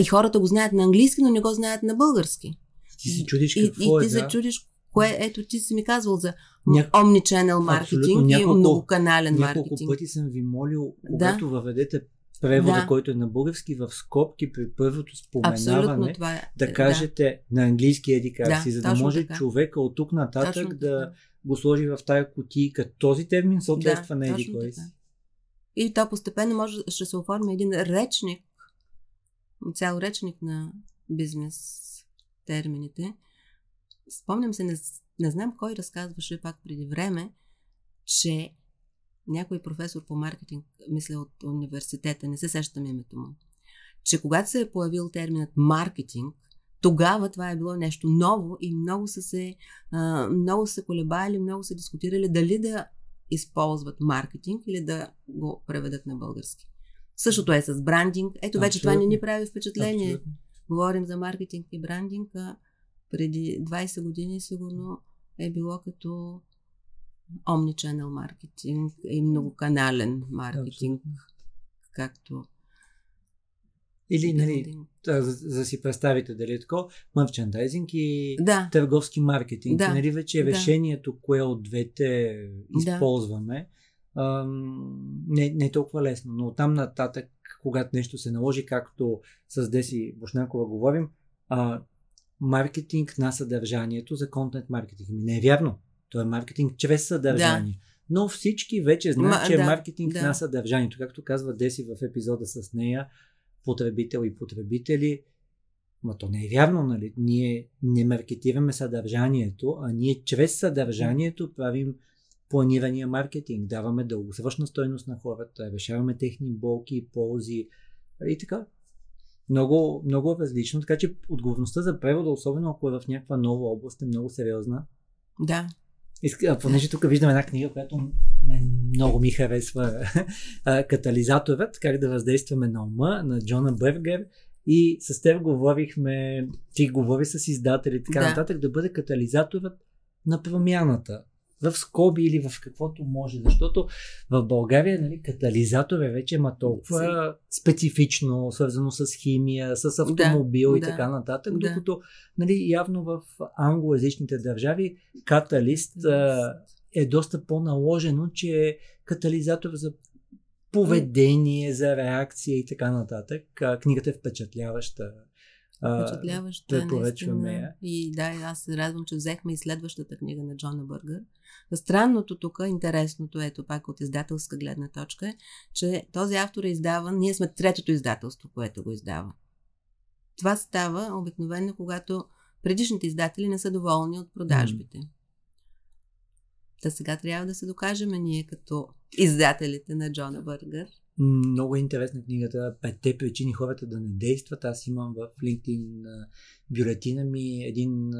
и хората го знаят на английски, но не го знаят на български. Ти се чудиш И, какво и е. ти да. се чудиш, кое, ето ти си ми казвал за Ня- omnichannel маркетинг Абсолютно, и няколко- многоканален Няколко маркетинг. пъти съм ви молил, когато въведете превода, Да. който е на български, в скобки при първото Абсолютно споменаване, това е. да кажете на английски еди как Да, си, за да може така. човека от тук нататък Точно да така. го сложи в тая кутийка. Този термин съответства на еди кой си. И то постепенно може, ще се оформи един речник, цял речник на бизнес термините. Спомням се, не, не знам кой разказваше пак преди време, че някой професор по маркетинг, мисля от университета, не се сещам името му, че когато се е появил терминът маркетинг, тогава това е било нещо ново и много са се, много са се колебали, много са дискутирали дали да използват маркетинг или да го преведат на български. Същото е с брандинг. Ето вече това не ни Абсолютно. прави впечатление. Абсолютно. Говорим за маркетинг и брандинг, а преди 20 години сигурно е било като omnichannel маркетинг и многоканален маркетинг, както Или, нали, да, за, за да си представите дали е такова, мерчендайзинг и Да, търговски маркетинг. Да. Нали, вече е Да. решението, кое от двете Да. използваме, ам, не, не е толкова лесно. Но там нататък, когато нещо се наложи, както с Деси Бушнакова говорим, а, маркетинг на съдържанието за контент маркетинг. Ми не е вярно. То е маркетинг чрез съдържание. Да. Но всички вече знаят, Ма, че е да, маркетинг да. на съдържанието. Както казва Деси в епизода с нея, потребител и потребители. Ма то не е вярно, нали? Ние не маркетираме съдържанието, а ние чрез съдържанието правим планирания маркетинг, даваме дългосрочна стойност на хората, решаваме техни болки ползи и така. Много, много различно, така че отговорността за превода, особено ако е в някаква нова област, е много сериозна. Да. Иска, а, понеже тук виждам една книга, която много ми харесва Катализаторът, как да въздействаме на ума, на Джона Бъргер. И с теб говорихме, ти говори с издатели и така Да. нататък, да бъде катализаторът на промяната. В скоби или в каквото може. Защото в България нали, катализатор е вече ма толкова специфично, свързано с химия, с автомобил и да, така нататък, да. докато нали, явно в англоязичните държави каталист а, е доста по-наложено, че е катализатор за поведение, за реакция и така нататък. Книгата е впечатляваща. Впечатляваща е препоръчваме наистина. я. И да, и аз се радвам, че взехме и следващата книга на Джона Бъргър. Странното тук, интересното, ето пак от издателска гледна точка е, че този автор е издаван, ние сме третото издателство, което го издава. Това става обикновено, когато предишните издатели не са доволни от продажбите. Та сега трябва да се докажем ние като издателите на Джона Бъргър. Много е интересна книгата Петте причини хората да не действат. Аз имам в LinkedIn бюлетина ми един,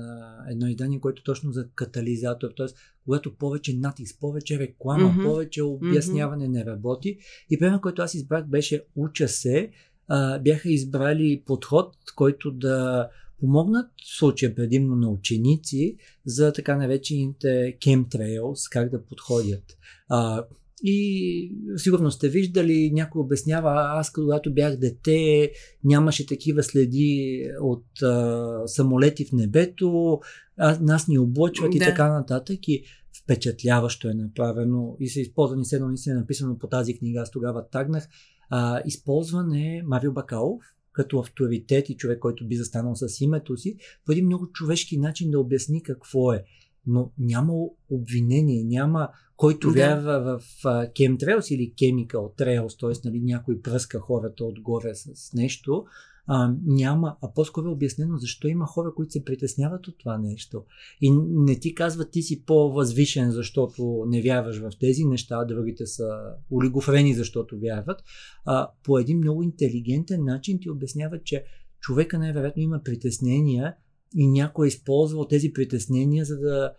едно издание, което точно за катализатор. Т.е. когато повече натиск, повече реклама, Мгм. повече обясняване не работи. И пример, който аз избрах беше Уча се. А, бяха избрали подход, който да помогнат в случая предимно на ученици за така наречените chemtrails, как да подходят. А, и сигурно сте виждали, някой обяснява, аз когато бях дете, нямаше такива следи от а, самолети в небето, а, нас ни облъчват и Да. така нататък. И впечатляващо е направено и са използвани, седно наистина е написано по тази книга, аз тогава тагнах, а, използване Марио Бакалов като авторитет и човек, който би застанал с името си, по един много човешки начин да обясни какво е. Но няма обвинение, няма който Да. вярва в chemtrails или chemical trails, т.е. Нали, някой пръска хората отгоре с нещо, а, няма, а по-скоро е обяснено защо има хора, които се притесняват от това нещо. И не ти казват ти си по-възвишен, защото не вярваш в тези неща, а другите са олигофрени, защото вярват. А, по един много интелигентен начин ти обясняват, че човека най-вероятно има притеснения и някой е използвал тези притеснения, за да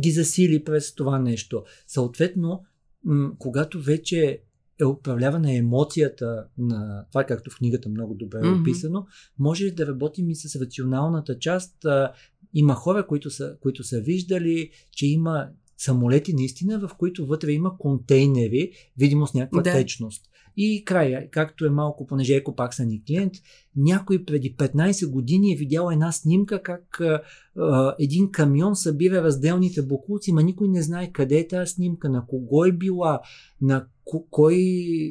ги засили през това нещо. Съответно, когато вече е управлявана емоцията на това, както в книгата много добре е описано, може да работим и с рационалната част. Има хора, които са, които са виждали, че има самолети наистина, в които вътре има контейнери, видимо с някаква Да. течност. И края, както е малко, понеже Еко пак са ни клиент, някой преди 15 години е видял една снимка как а, един камион събира разделните буклуци, ма никой не знае къде е тази снимка, на кого е била, на ко- кой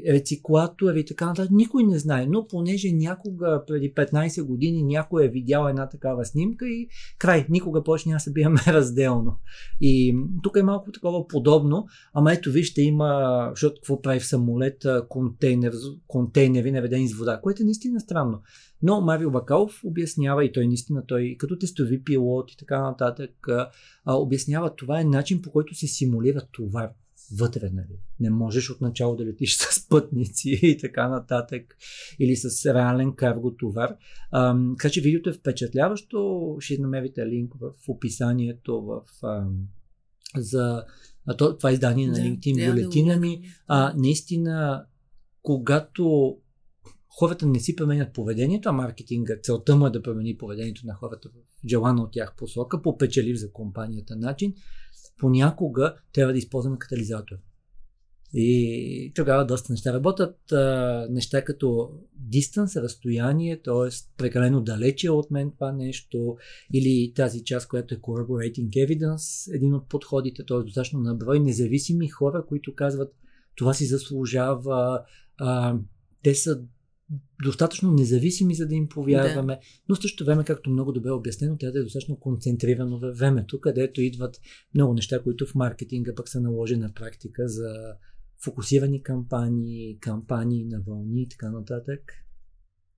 рециклатор и така нататък. Никой не знае, но понеже някога преди 15 години някой е видял една такава снимка и край, никога повече няма събираме разделно. И тук е малко такова подобно, ама ето вижте има, защото какво прави в самолет, контейнер, контейнери наведени с вода, което е наистина странно. Но Марио Бакалов обяснява и той наистина, той като тестови пилот и така нататък, а, а, обяснява това е начин по който се симулира товар вътре, нали. Не можеш отначало да летиш с пътници и така нататък, или с реален карго товар. А, така че видеото е впечатляващо, ще намерите линк в описанието в, а, за а, то, това издание на Да, LinkedIn да бюлетина ми. гледам. А, наистина, когато хората не си променят поведението, а маркетинга, целта му е да промени поведението на хората в желана от тях посока, по печелив за компанията начин, понякога трябва да използваме катализатор. И тогава доста неща работят. Неща като дистанс, разстояние, т.е. прекалено далече от мен това нещо, или тази част, която е corroborating evidence, един от подходите, т.е. достатъчно на брой независими хора, които казват това си заслужава, те са достатъчно независими, за да им повярваме, да. но в същото време, както много добре обяснено, трябва да е достатъчно концентрирано във времето, където идват много неща, които в маркетинга пък са наложени на практика за фокусирани кампании, кампании на вълни и така нататък.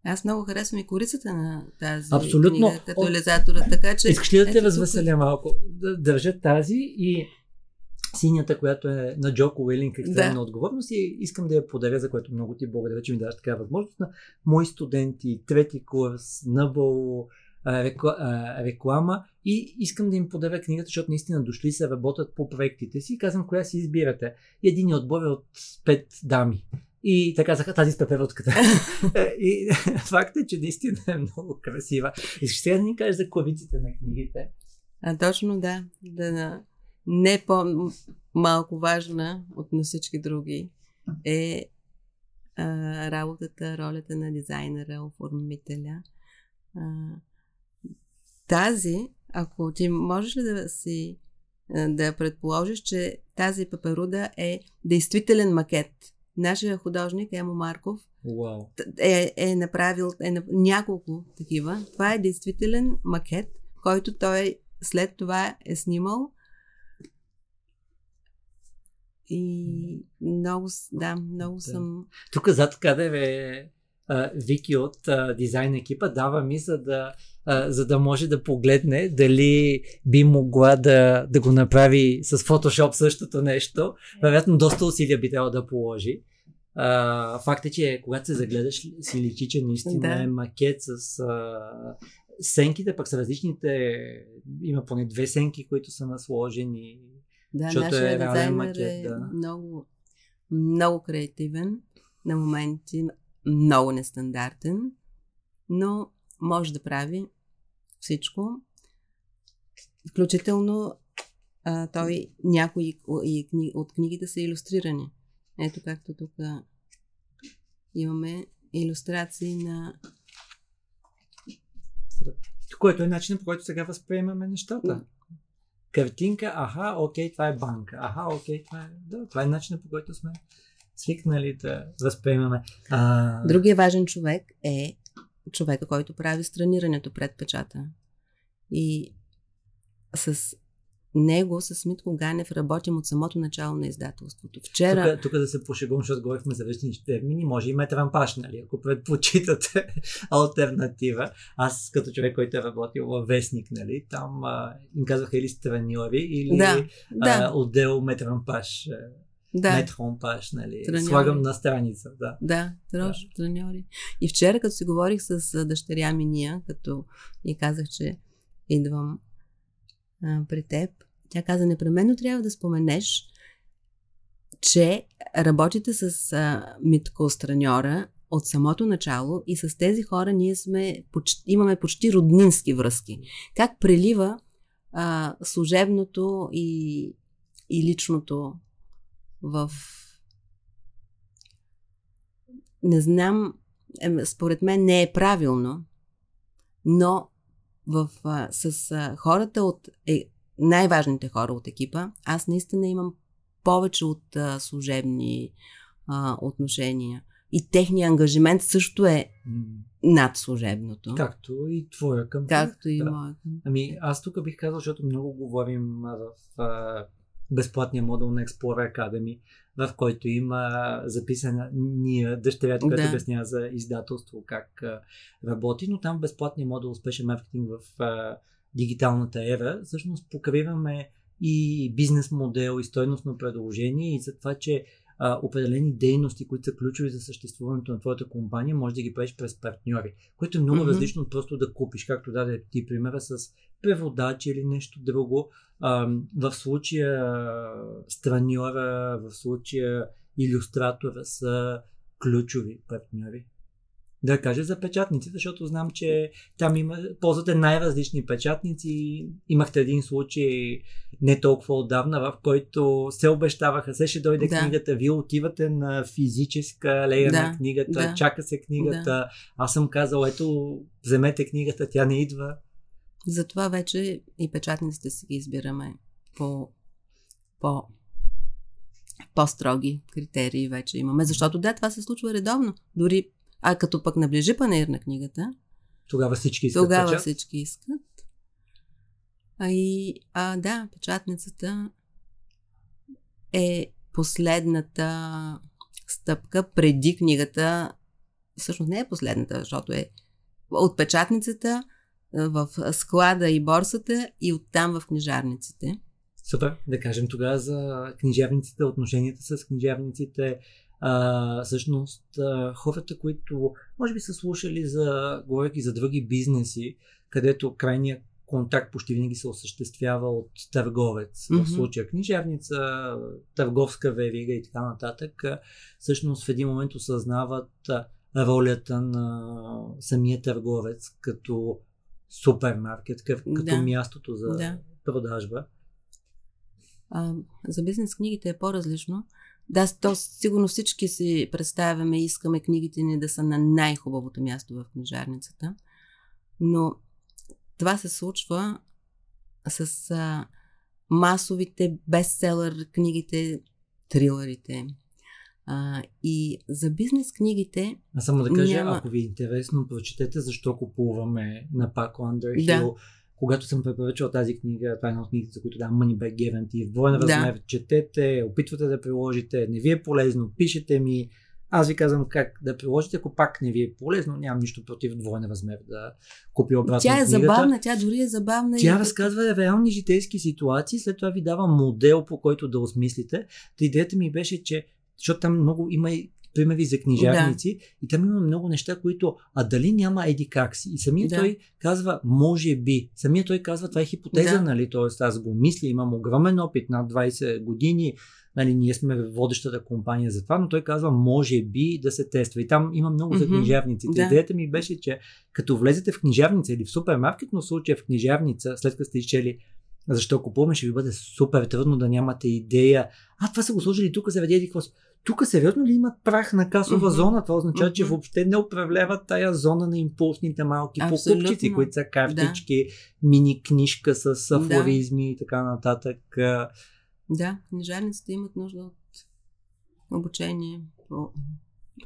Аз много харесвам и корицата на тази Абсолютно. книга, катализатора, така че... Искаш ли да те ето развеселя тук- малко? Държа тази и синята, която е на Джоко Уилинг, екстремна Да. отговорност и искам да я подаря, за което много ти благодаря, че ми даваш такава възможност на мои студенти, трети курс, рекла, а, реклама и искам да им подаря книгата, защото наистина дошли се, работят по проектите си и казвам, коя си избирате. И един отбор е от пет дами. И така казаха тази с пеперутката. и факт е, че наистина е много красива. Искаш сега да ни кажеш за клавиците на книгите? А, точно да. да на... Не по-малко важна от на всички други е а, работата, ролята на дизайнера, оформителя. А, тази, ако ти можеш ли да си да предположиш, че тази пеперуда е действителен макет. Нашия художник Емо Марков Вау. е, е направил е, на- няколко такива. Това е действителен макет, който той след това е снимал. И много, да, много Да. съм... Тук зад кадър е а, Вики от а, дизайн екипа, дава ми, за да, а, за да може да погледне дали би могла да, да го направи с Photoshop същото нещо. Вероятно, доста усилия би трябвало да положи. А, факт е, че когато се загледаш, си личи, че наистина Да. е макет с а, сенките, пък са различните. Има поне две сенки, които са насложени. Да, Защото нашия е реален дизайнер макет, е да. много, много креативен, на моменти много нестандартен, но може да прави всичко. Включително а, той някои и кни, от книгите са илюстрирани. Ето както тук имаме иллюстрации на Което е начинът по който сега възприемаме нещата. Картинка, аха, окей, това е банка. Аха, окей, това е... Да, това е начинът по който сме свикнали да възприемаме. А, Другия важен човек е човека, който прави странирането пред печата. И с него, с Митко Ганев, работим от самото начало на издателството. Вчера... Тук, тук да се пошегувам, защото говорихме за вечни термини, може и метрампаш, нали, ако предпочитате альтернатива. Аз като човек, който е работил във вестник, нали, там а, им казваха или страньори, или Да, да, а, отдел метрампаш, да. метромпаш, нали, Треньори. слагам на страница, да. Да, трош, треньори. И вчера, като си говорих с дъщеря ми Ния, като и казах, че идвам при теб, тя каза, непременно трябва да споменеш, че работите с а, Митко Страньора от самото начало и с тези хора ние сме, почти, имаме почти роднински връзки. Как прелива а, служебното и, и личното в не знам, според мен не е правилно, но в, а, с а, хората от е, най-важните хора от екипа, аз наистина имам повече от а, служебни а, отношения. И техния ангажимент също е над служебното. Както и твоя към. Както и да. моя. Ами, аз тук бих казал, защото много говорим в а, безплатния модул на Explorer Academy, в който има записана ние, дъщерята, която Да. обяснява за издателство, как а, работи, но там безплатния модул Успешен маркетинг в а, дигиталната ера, всъщност покриваме и бизнес модел, и стойностно предложение и за това, че а, определени дейности, които са ключови за съществуването на твоята компания, може да ги правиш през партньори, което е много Мгм. различно от просто да купиш, както даде ти примера с преводач или нещо друго. А, в случая страньора, в случая иллюстратора са ключови партньори. Да кажа за печатниците, защото знам, че там има, ползвате най-различни печатници. Имахте един случай не толкова отдавна, в който се обещаваха, се ще дойде Да. книгата, вие отивате на физическа лея Да, на книгата, да. чака се книгата. Аз съм казал, ето, вземете книгата, тя не идва. Затова вече и печатниците си ги избираме по, по по-строги критерии вече имаме. Защото да, това се случва редовно. Дори, а като пък наближи панер на книгата, Тогава всички искат тогава печат. всички искат. А и, а, да, печатницата е последната стъпка преди книгата. Всъщност не е последната, защото е от печатницата в склада и борсата и оттам в книжарниците. Супер. Да кажем тогава за книжарниците, отношенията с книжарниците. А, всъщност, а, хората, които може би са слушали за, говоряки за други бизнеси, където крайният контакт почти винаги се осъществява от търговец. В Мгм. случая книжарница, търговска верига и така нататък. Всъщност в един момент осъзнават ролята на самия търговец като супермаркет, като Да. мястото за Да. продажба. А, за бизнес книгите е по-различно. Да, то сигурно всички си представяме и искаме книгите ни да са на най-хубавото място в книжарницата. Но това се случва с а, масовите бестселър книгите, трилърите. А, и за бизнес книгите, А само да кажа, Няма. ако ви е интересно, прочетете защо купуваме на Пак Underhill. Да. Когато съм препоръчал тази книга, това е една от книгите, за които давам Money Back Guarantee. В двоен Да. размер четете, опитвате да приложите, не ви е полезно, пишете ми. Аз ви казвам как да приложите, ако пак не ви е полезно, нямам нищо против двоен размер да купи обратно тя е книгата. забавна, тя дори е забавна. Тя и разказва реални житейски ситуации, след това ви дава модел, по който да осмислите. Та идеята ми беше, че, защото там много има и примери за книжарници и там има много неща, които, а дали няма еди как си? И самият Да. той казва, може би. Самият той казва, това е хипотеза, Да. нали? Тоест аз го мисля, имам огромен опит, над 20 години, нали, ние сме водещата компания за това, но той казва, може би да се тества. И там има много за книжарниците. Да. Идеята ми беше, че като влезете в книжарница или в супермаркет, но в случая в книжарница, след като сте изчели защо купуваме, ще ви бъде супер трудно да нямате идея. А, това са го сложили тук еди какво си. Тук сериозно ли имат прах на касова Мгм. зона? Това означава, че Мгм. въобще не управляват тая зона на импулсните малки Абсолютно. покупчици, които са картички, мини книжка с Да. афоризми и така нататък. Да, книжарниците имат нужда от обучение по,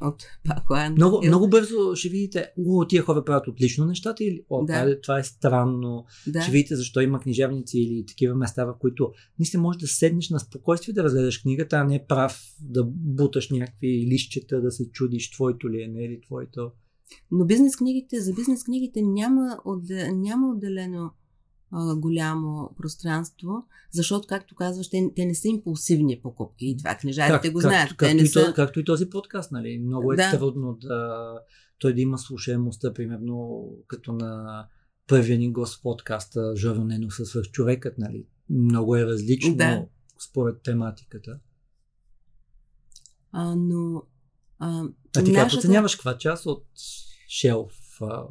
от Пако Много, много бързо ще видите, о, тия хора правят отлично нещата или о, Да. е, това е странно. да. Ще видите защо има книжарници или такива места, в които наистина можеш да седнеш на спокойствие да разгледаш книгата, а не прав да буташ някакви лищчета, да се чудиш твоето ли е, не е ли твоето. Но бизнес книгите, за бизнес книгите няма, отде, няма отделено а, голямо пространство, защото, както казваш, те, те не са импулсивни покупки. И това книжарите го знаят. както, те както, не и, са... то- както и този подкаст, нали? Много е Да. трудно да той да има слушаемостта, примерно като на първия ни гост в подкаста Жоро Ненов със човекът, нали? Много е различно Да. според тематиката. А, но а, А ти как нашата- оценяваш каква част от шелф, а,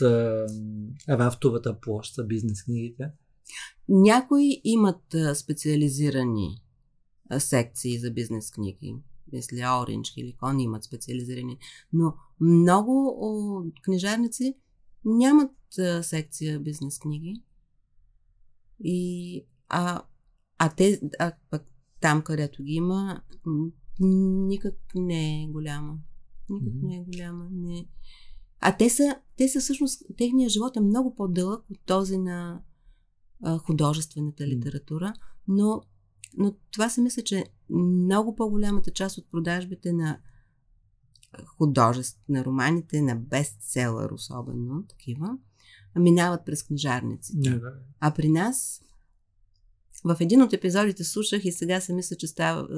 от а, рафтовата площ са бизнес книгите? Някои имат специализирани секции за бизнес книги. Мисля, Orange или Con имат специализирани. Но много книжарници нямат секция бизнес книги. И, а, а, те, а пък там, където ги има, никак не е голяма. Никак не е голяма. Не. А те са, те са всъщност, техният живот е много по-дълъг от този на а, художествената литература, но, но това се мисля, че много по-голямата част от продажбите на художеств, на романите, на бестселър особено, такива, минават през книжарници. Не, А при нас, в един от епизодите слушах и сега се мисля, че става,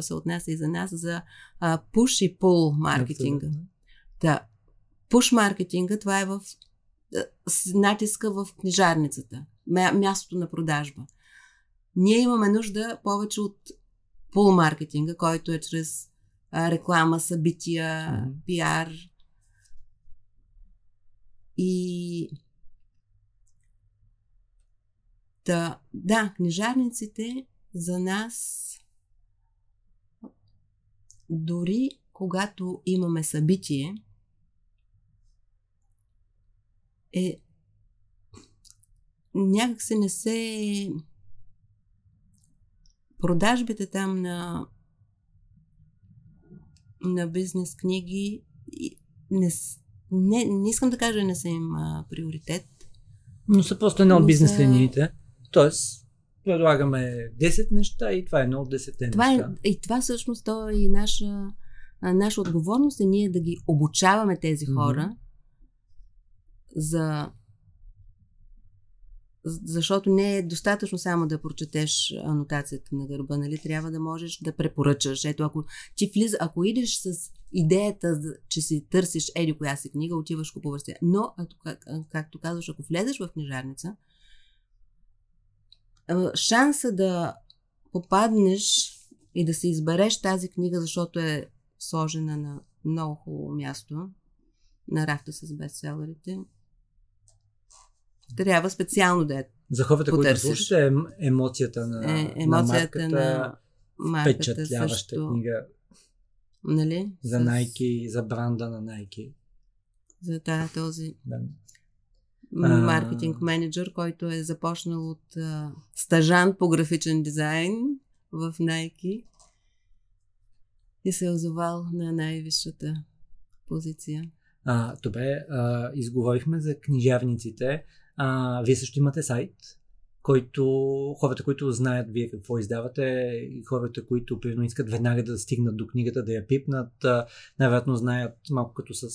се отнася и за нас, за push и pull маркетинга. Да. Пуш маркетинга, това е в с натиска в книжарницата, мя- мястото на продажба. Ние имаме нужда повече от пул маркетинга, който е чрез реклама, събития, пиар. И да, да, книжарниците за нас дори когато имаме събитие, е някак се не се продажбите там на на бизнес книги не, не, не искам да кажа, не са им а, приоритет. Но са просто една от бизнес са- линиите. Тоест, предлагаме 10 неща и това е едно от 10 Това е, и това всъщност то е и наша, наша отговорност е ние да ги обучаваме тези хора за защото не е достатъчно само да прочетеш анотацията на гърба, нали? Трябва да можеш да препоръчаш. Ето, ако ти влиза, ако идеш с идеята, че си търсиш еди коя си книга, отиваш купуваш си. Но, как, както казваш, ако влезеш в книжарница, шанса да попаднеш и да се избереш тази книга, защото е сложена на много хубаво място на рафта с бестселерите, трябва специално да е За хората, които потърсиш. слушат, е ем- емоцията на, е, на емоцията марката, на марката впечатляваща също, книга нали? за С- Nike, за бранда на Nike. За тая, този Да. маркетинг менеджер, който е започнал от а, стажант по графичен дизайн в Nike и се е озовал на най-висшата позиция. А, добре, а, изговорихме за книжарниците. А, вие също имате сайт, който хората, които знаят вие какво издавате и хората, които примерно искат веднага да стигнат до книгата, да я пипнат, най-вероятно знаят малко като с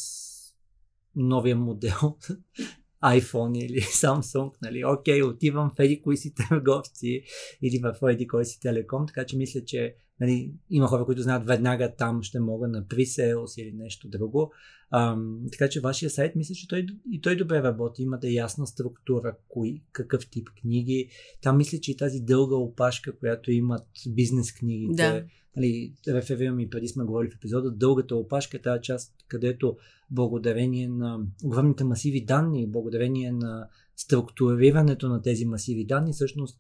новия модел iPhone или Samsung, нали, окей, отивам в еди кои си търговци или в еди кой си телеком, така че мисля, че нали, има хора, които знаят веднага там ще мога на pre или нещо друго. Ам, така че вашия сайт, мисля, че той, и той добре работи. Имате ясна структура, кои, какъв тип книги. Там мисля, че и тази дълга опашка, която имат бизнес книгите. Да. Нали, реферирам и преди сме говорили в епизода, дългата опашка е тази част, където благодарение на огромните масиви данни, благодарение на структурирането на тези масиви данни, всъщност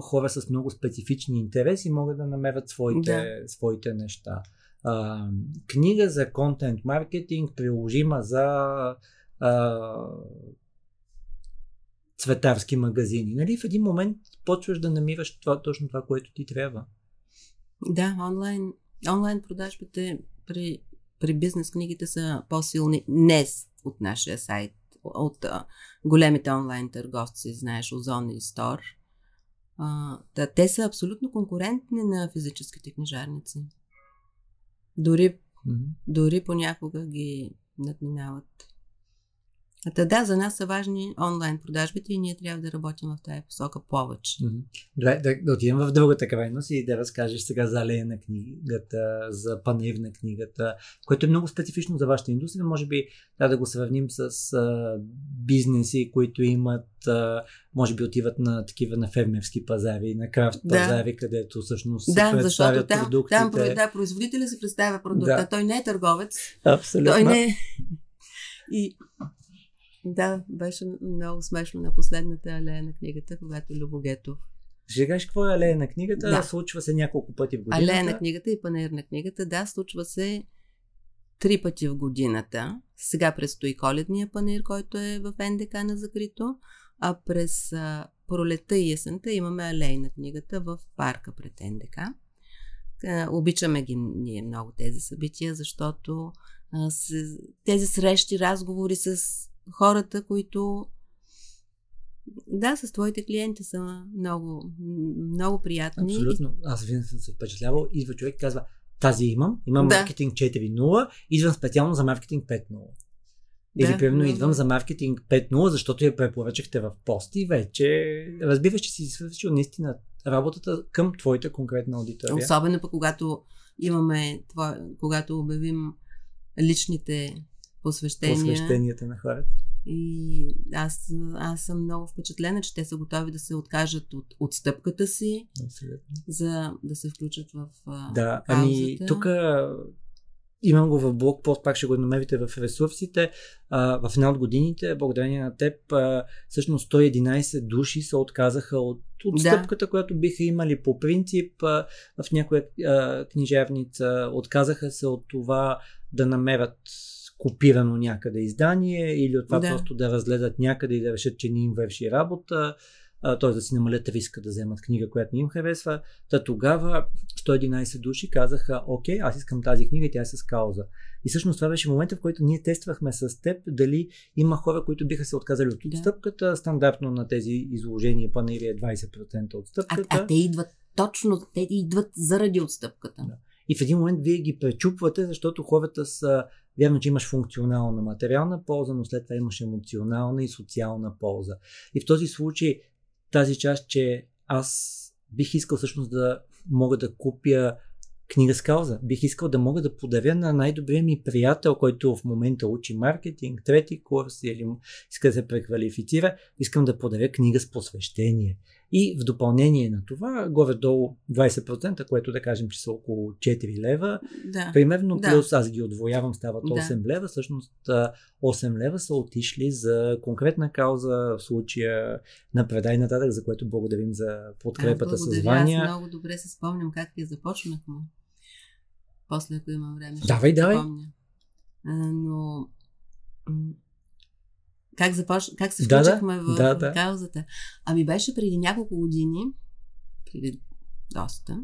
хора с много специфични интереси могат да намерят своите, Да. своите неща. А, книга за контент маркетинг, приложима за а, цветарски магазини. Нали? В един момент почваш да намираш това, точно това, което ти трябва. Да, онлайн, онлайн продажбите при, при бизнес книгите са по-силни не с- от нашия сайт, от а, големите онлайн търговци, знаеш, Озон и Стор. А, да, те са абсолютно конкурентни на физическите книжарници. Дори, Мгм. дори понякога ги надминават. Та да, за нас са важни онлайн продажбите и ние трябва да работим в тази посока повече. Добре, да, да отидем в другата крайност и да разкажеш сега за алея на книгата, за панер на книгата, което е много специфично за вашата индустрия. Може би трябва да го сравним с а, бизнеси, които имат, а, може би отиват на такива на фермерски пазари, на крафт Да. пазари, където всъщност се Да, защото представят там, продуктите. там да, производителя се представя продукта. Да. Той не е търговец. Абсолютно. Той не е. И да, беше много смешно на последната алея на книгата, когато Любо Гетов. Ще кажеш какво е алея на книгата? Да. Случва се няколко пъти в годината. Алея на книгата и панер на книгата, да, случва се три пъти в годината. Сега предстои коледния панер, който е в НДК на закрито, а през а, пролета и есента имаме алея на книгата в парка пред НДК. А, обичаме ги ние много тези събития, защото а, с, тези срещи, разговори с хората, които да, с твоите клиенти са много, много приятни. Абсолютно. Аз винаги съм се впечатлявал. Идва човек и казва, тази имам, имам Да. маркетинг 4.0, идвам специално за маркетинг 5.0. Или Да, примерно да, идвам за маркетинг 5.0, защото я препоръчахте в пост и вече разбираш, че си свършил наистина работата към твоята конкретна аудитория. Особено пък когато имаме, това, когато обявим личните посвещения. Посвещенията на хората. И аз, аз съм много впечатлена, че те са готови да се откажат от отстъпката си, Абсолютно. за да се включат в Да, ами каузата. тук имам го в блокпост, пак ще го намерите в ресурсите. А, в една от годините, благодарение на теб, а, всъщност 111 души се отказаха от отстъпката, която биха имали по принцип а, в някоя а, книжевница. Отказаха се от това да намерят копирано някъде издание или от това Да. просто да разгледат някъде и да решат, че не им върши работа. т.е. да си намалят риска да вземат книга, която не им харесва. Та тогава 111 души казаха, окей, аз искам тази книга и тя е с кауза. И всъщност това беше момента, в който ние тествахме с теб дали има хора, които биха се отказали от Да. отстъпката. Стандартно на тези изложения панели е 20% от А, отстъпката. а те идват точно, те идват заради отстъпката. Да. И в един момент вие ги пречупвате, защото хората са. Вярно, че имаш функционална материална полза, но след това имаш емоционална и социална полза. И в този случай тази част, че аз бих искал всъщност да мога да купя книга с кауза. Бих искал да мога да подаря на най-добрия ми приятел, който в момента учи маркетинг, трети курс или иска да се преквалифицира. Искам да подаря книга с посвещение. И в допълнение на това, горе-долу 20%, което да кажем, че са около 4 лева, Да. примерно Да. плюс аз ги отвоявам, стават Да. 8 лева. Всъщност а, 8 лева са отишли за конкретна кауза, в случая на предай нататък, за което благодарим за подкрепата Аз с. Ваня. Аз много добре се спомням как я започнахме. После, ако имам време. ще Давай, давай. спомня. А, но... Как, започ... как се да, включихме в, да, в да. каузата? Ами беше преди няколко години, преди доста,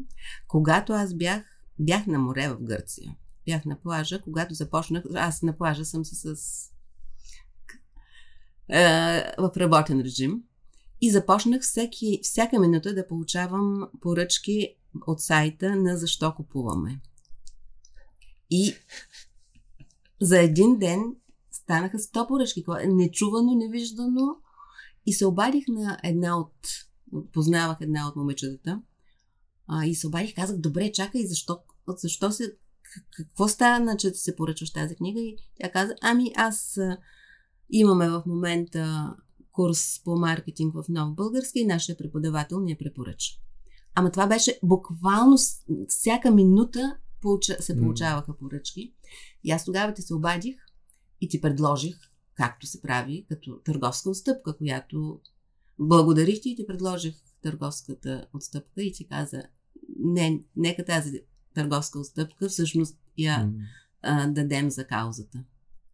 когато аз бях, бях на море в Гърция. Бях на плажа, когато започнах, аз на плажа съм си с е, в работен режим и започнах всеки, всяка минута да получавам поръчки от сайта на защо купуваме. И за един ден станаха 100 поръчки, е нечувано, невиждано. И се обадих на една от, познавах една от момичетата, а, и се обадих, казах, добре, чакай, защо, защо се, какво стана, че се поръчваш тази книга? И тя каза, ами аз имаме в момента курс по маркетинг в Нов Български и нашия преподавател ни я препоръча. Ама това беше буквално всяка минута получа, се получаваха поръчки. И аз тогава ти се обадих и ти предложих, както се прави, като търговска отстъпка, която благодарих ти и ти предложих търговската отстъпка и ти каза, не, нека тази търговска отстъпка всъщност я М, а, дадем за каузата.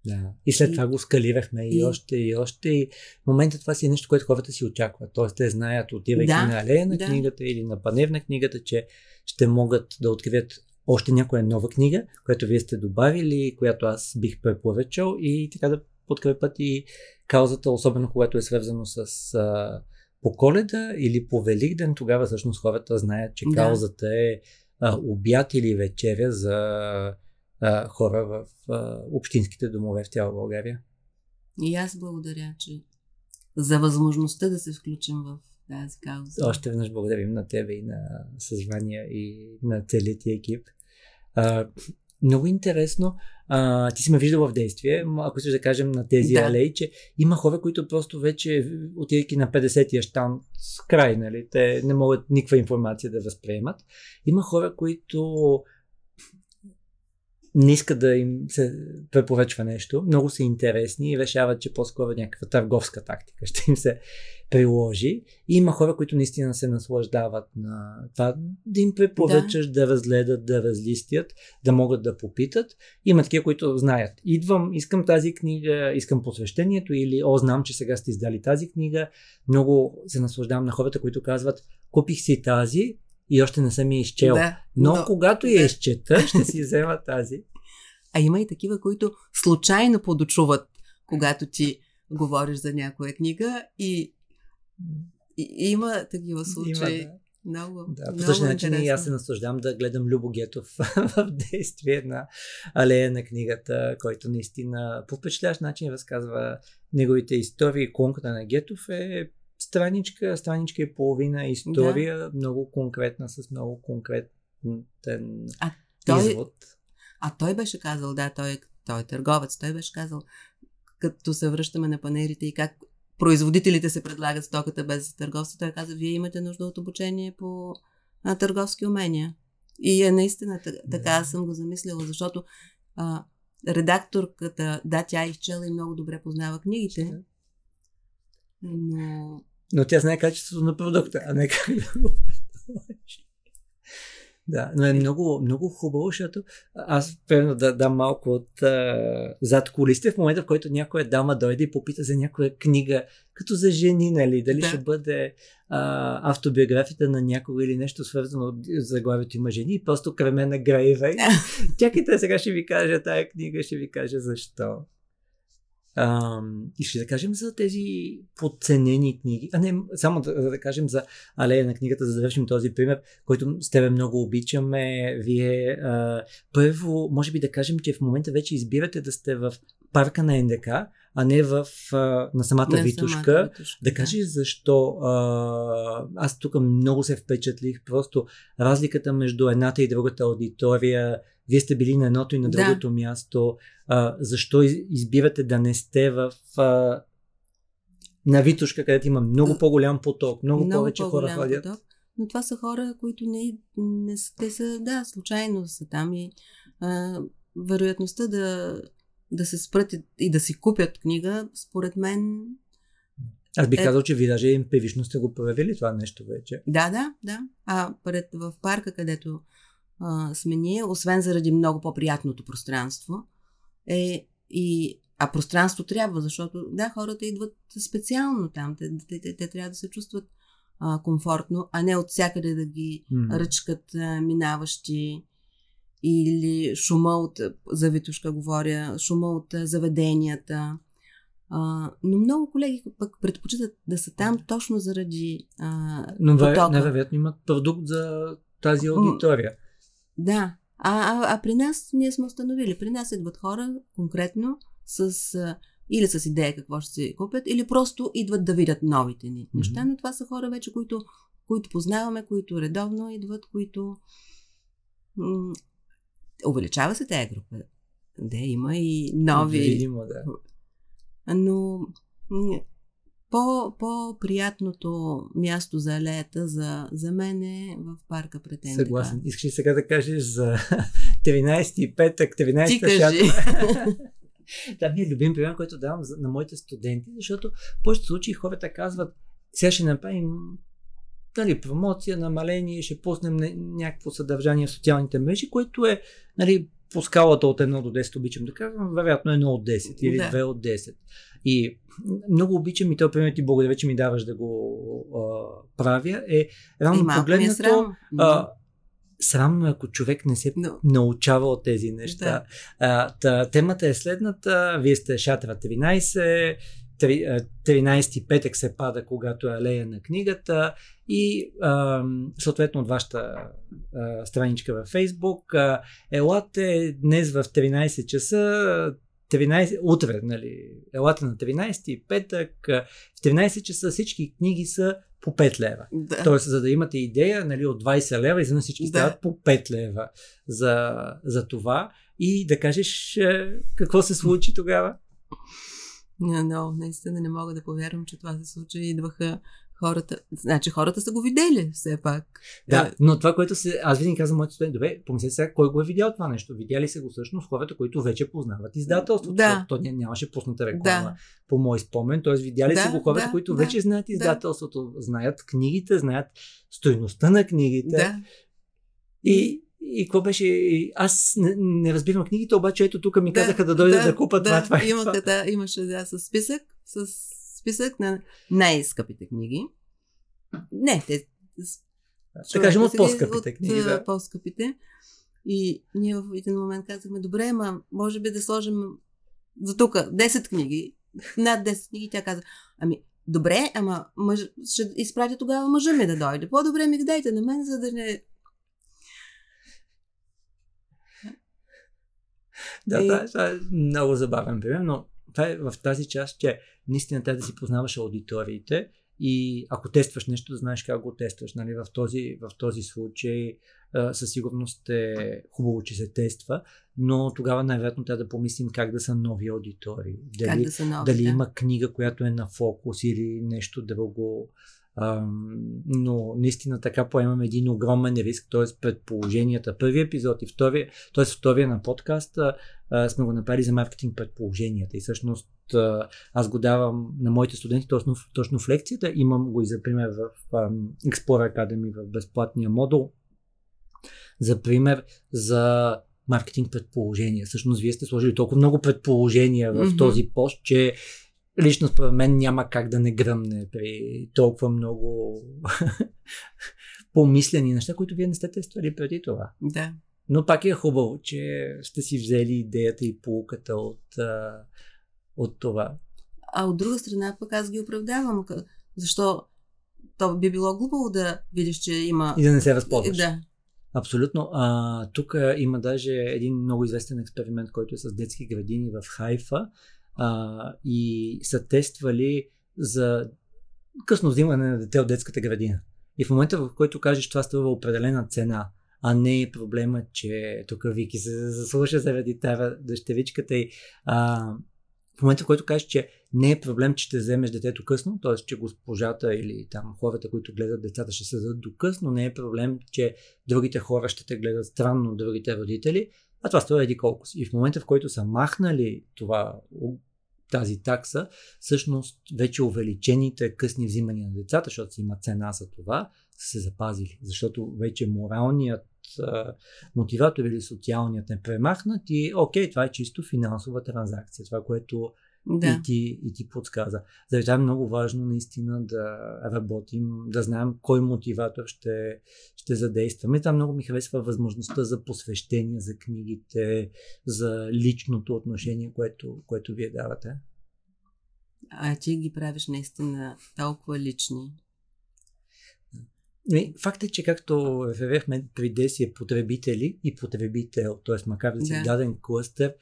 Да. И след И- това го скалирахме и, и- още, и още. И в момента това си е нещо, което хората си очакват. Тоест, те знаят, отивайки Да, на алея на да. книгата или на панер на книгата, че ще могат да открият още някоя нова книга, която вие сте добавили, която аз бих препоръчал и така да подкрепят и каузата, особено когато е свързано с а, по коледа или по Великден, тогава всъщност хората знаят, че Да. каузата е а, обяд или вечеря за а, хора в а, общинските домове в цяла България. И аз благодаря, че за възможността да се включим в тази кауза. Още веднъж благодарим на тебе и на Съзвания и на целият ти екип. А, много интересно. А, ти си ме виждал в действие, ако искаш да кажем на тези Да. алеи, че има хора, които просто вече, отивайки на 50-я штант, с край, нали, те не могат никаква информация да възприемат. Има хора, които не искат да им се препоръчва нещо, много са интересни и решават, че по-скоро някаква търговска тактика ще им се приложи. И има хора, които наистина се наслаждават на това да им препоръчаш, да, да разгледат, да разлистят, да могат да попитат. Има такива, които знаят. Идвам, искам тази книга, искам посвещението или о, знам, че сега сте издали тази книга. Много се наслаждавам на хората, които казват, купих си тази и още не съм я изчел. Да, Но, но- когато я да. изчета, ще си взема тази. А има и такива, които случайно подочуват, когато ти говориш за някоя книга и, и, има такива случаи. Има, да. Много, Да, по същия начин и аз се наслаждавам да гледам Любо Гетов в действие на алея на книгата, който наистина по впечатляващ начин разказва неговите истории. Клонката на Гетов е страничка, страничка и половина история, да. много конкретна, с много конкретен А той- извод. А той беше казал, да, той, е- той е търговец, той беше казал, като се връщаме на панерите и как производителите се предлагат стоката без търговци, той каза, вие имате нужда от обучение по а, търговски умения. И е наистина та- така аз съм го замислила, защото а, редакторката, да, тя е изчела и много добре познава книгите, но Но тя знае качеството на продукта, а не как да го. Да, но е много, много хубаво, защото аз, примерно, да дам малко от а, зад колисите, в момента, в който някоя дама дойде и попита за някоя книга, като за жени, нали, дали Да. ще бъде а, автобиографията на някого или нещо свързано от заглавието има жени, и просто Кремена Грейвей. Чакайте, сега ще ви кажа тая книга, ще ви кажа защо. Ам, и ще да кажем за тези подценени книги. А не, само да, да кажем за алея на книгата, за да завършим този пример, който с тебе много обичаме. Вие а, първо, може би да кажем, че в момента вече избирате да сте в парка на НДК, а не в, а, на самата На Витушка. самата Витушка, Да кажеш защо а, аз тук много се впечатлих. Просто разликата между едната и другата аудитория. Вие сте били на едното и на Да. другото място. А, защо из- избирате да не сте в а, на Витушка, където има много по-голям поток, много, много повече хора ходят. поток. Но това са хора, които не, не са, те са, да, случайно са там и а, вероятността да, да се спрат и- да си купят книга, според мен, Аз бих Е. казал, че ви даже емпирично сте го проявили това нещо вече. да, да, да. А пред, в парка, където а, сме ние, освен заради много по-приятното пространство, е и а пространство трябва, защото да, хората идват специално там. Те, те, те, те трябва да се чувстват а, комфортно, а не от всякъде да ги М. ръчкат а, минаващи или шума от, за Витушка говоря, шума от а, заведенията. А, но много колеги пък предпочитат да са там точно заради а, Но потока. невероятно имат продукт за тази аудитория. Да. А, а, а при нас ние сме установили. При нас идват хора конкретно с а, или с идея какво ще си купят, или просто идват да видят новите ни неща, Мгм. но това са хора вече, които, които познаваме, които редовно идват, които м- увеличава се тази група. Да, има и нови, Видимо, да. но по, по-приятното място за алеята за, за мен е в парка пред НДК. Съгласен. Искаш ли сега да кажеш за 13 петък, 13 Ти кажи. шатна? Да, ми е любим пример, който давам за- на моите студенти, защото в повечето случаи хората казват, сега ще направим нали, промоция, намаление, ще пуснем ня- някакво съдържание в социалните мрежи, което е нали, по скалата от 1 до 10, обичам да казвам, вероятно 1 от 10 или Да. 2 от 10. И много обичам и този пример ти благодаря, че ми даваш да го а, правя, е рано е погледнато, срам. а, срам, ако човек не се Но, научава от тези неща. Да. А, та, темата е следната. Вие сте Шатра 13, три- а, 13 петък се пада, когато е алея на книгата и а, съответно от вашата а, страничка във Фейсбук. А, елате днес в 13 часа 13, утре, нали, елате на 13 петък, в 13 часа всички книги са по 5 лева. да. Тоест, за да имате идея, нали, от 20 лева, изведнъж всички Да. стават по 5 лева за, за това. И да кажеш какво се случи тогава. Но, наистина не мога да повярвам, че това се случи. Идваха хората. Значи хората са го видели все пак. Да, Е, но това, което се... Аз винаги казвам моите студенти, добре, помислете сега, кой го е видял това нещо? Видяли се го всъщност хората, които вече познават издателството. Да. То ня- нямаше пусната реклама Да. по мой спомен. Т.е. видяли Да, се го хората, да, които да, вече знаят издателството, знаят книгите, знаят стойността на книгите. Да. И, и какво беше? И Аз не, не разбирам книгите, обаче ето тук ми казаха да дойда да, купа това, това и имаха, това. да, имаше да, с списък, с списък на най-скъпите книги. Не, те... Да кажем от по-скъпите от, книги, да. По-скъпите. И ние в един момент казахме, добре, ма може би да сложим за тук 10 книги, над 10 книги. Тя каза, ами добре, ама мъж, ще изпратя тогава мъжа ми да дойде. По-добре ми дайте на мен, за да не... Да, И- това, това е много забавен пример, но това е в тази част, че наистина трябва да си познаваш аудиториите и ако тестваш нещо, да знаеш как го тестваш. Нали? В, този, в този случай със сигурност е хубаво, че се тества, но тогава най-вероятно трябва да помислим как да са нови аудитории. Как Дали, да са нови, дали да. има книга, която е на фокус или нещо друго. Ам, но наистина така поемаме един огромен риск, т.е. предположенията. Първи епизод и втория, т.е. втория на подкаста сме го направили за маркетинг предположенията и всъщност аз го давам на моите студенти точно, точно в лекцията. Имам го и за пример в ам, Explorer Academy в безплатния модул. За пример, за маркетинг предположения. Всъщност, вие сте сложили толкова много предположения в Мгм. този пост, че лично според мен няма как да не гръмне при толкова много помислени неща, които вие не сте тествали преди това. Да. Но пак е хубаво, че сте си взели идеята и полуката от, от това. А от друга страна пък аз ги оправдавам. Защо то би било глупаво да видиш, че има... И да не се възползваш. Да. Абсолютно. А, тук има даже един много известен експеримент, който е с детски градини в Хайфа а, и са тествали за късно взимане на дете от детската градина. И в момента, в който кажеш, това струва определена цена, а не е проблема, че тук Вики се заслуша заради тази дъщеричката и а, в момента, в който кажеш, че не е проблем, че ще вземеш детето късно, т.е. че госпожата или там хората, които гледат децата, ще се дадат до късно, не е проблем, че другите хора ще те гледат странно, другите родители, а това струва еди колко си. И в момента, в който са махнали това, тази такса, всъщност вече увеличените късни взимания на децата, защото си има цена за това, са се запазили. Защото вече моралният а, мотиватор или социалният е премахнат и окей, това е чисто финансова транзакция. Това, което Да. и, ти, и ти подсказа. Заради това е много важно наистина да работим, да знаем кой мотиватор ще, ще задействаме. Там много ми харесва възможността за посвещение, за книгите, за личното отношение, което, което вие давате. А ти ги правиш наистина толкова лични. Факт е, че както реферирахме при действие потребители и потребител, т.е. макар да си Да. даден клъстер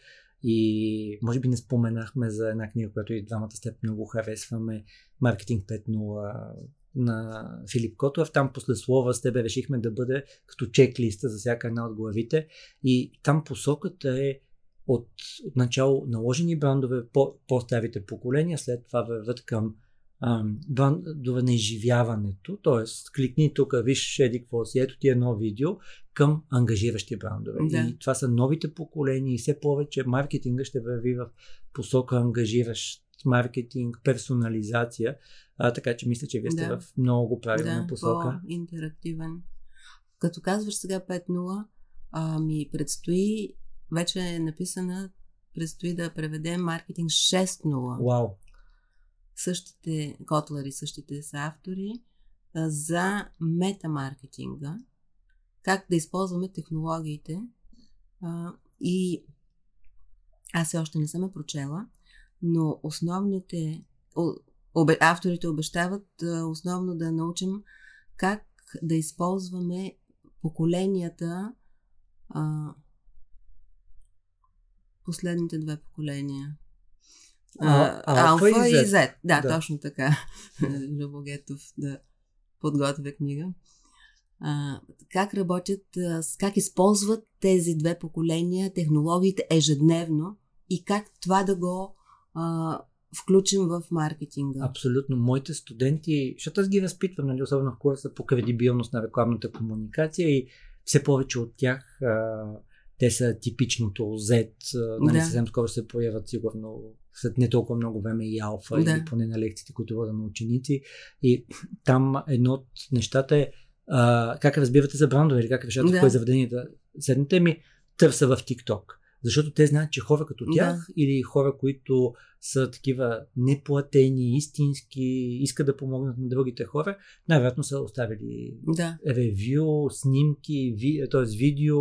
и може би не споменахме за една книга, която и двамата с теб много харесваме, Маркетинг 5.0 на Филип Котов. Там после слова с тебе решихме да бъде като чеклиста за всяка една от главите и там посоката е от, от начало наложени брандове по, по-старите поколения, след това върват към ам, брандове на изживяването, т.е. кликни тук, виж еди какво си, ето ти едно видео към ангажиращи брандове. Да. И това са новите поколения и все повече маркетинга ще върви в посока ангажиращ маркетинг, персонализация, а, така че мисля, че вие сте Да. в много правилна да, посока. по-интерактивен. Като казваш сега 5.0, а, ми предстои, вече е написана, предстои да преведем маркетинг 6.0. Вау! Същите котлари, същите са автори за метамаркетинга, как да използваме технологиите и аз все още не съм я прочела, но основните авторите обещават основно да научим как да използваме поколенията последните две поколения. А, А, Алфа Алфа и. Z. Да, Да. точно така. Любогетов да подготвя книга. А, как работят, как използват тези две поколения технологиите ежедневно и как това да го а, включим в маркетинга. Абсолютно. Моите студенти, защото аз ги възпитвам, нали, особено в курса по кредибилност на рекламната комуникация и все повече от тях а, те са типичното Z. Нали, Да. Съвсем скоро се появят сигурно след не толкова много време и алфа, Да. или поне на лекциите, които водя на ученици. И там едно от нещата е а, как разбирате за брандове или как решавате Да. в кое заведение да седнете ми, търса в TikTok. Защото те знаят, че хора като тях Да. или хора, които са такива неплатени, истински, искат да помогнат на другите хора, най-вероятно са оставили Да. ревю, снимки, ви, т.е. видео,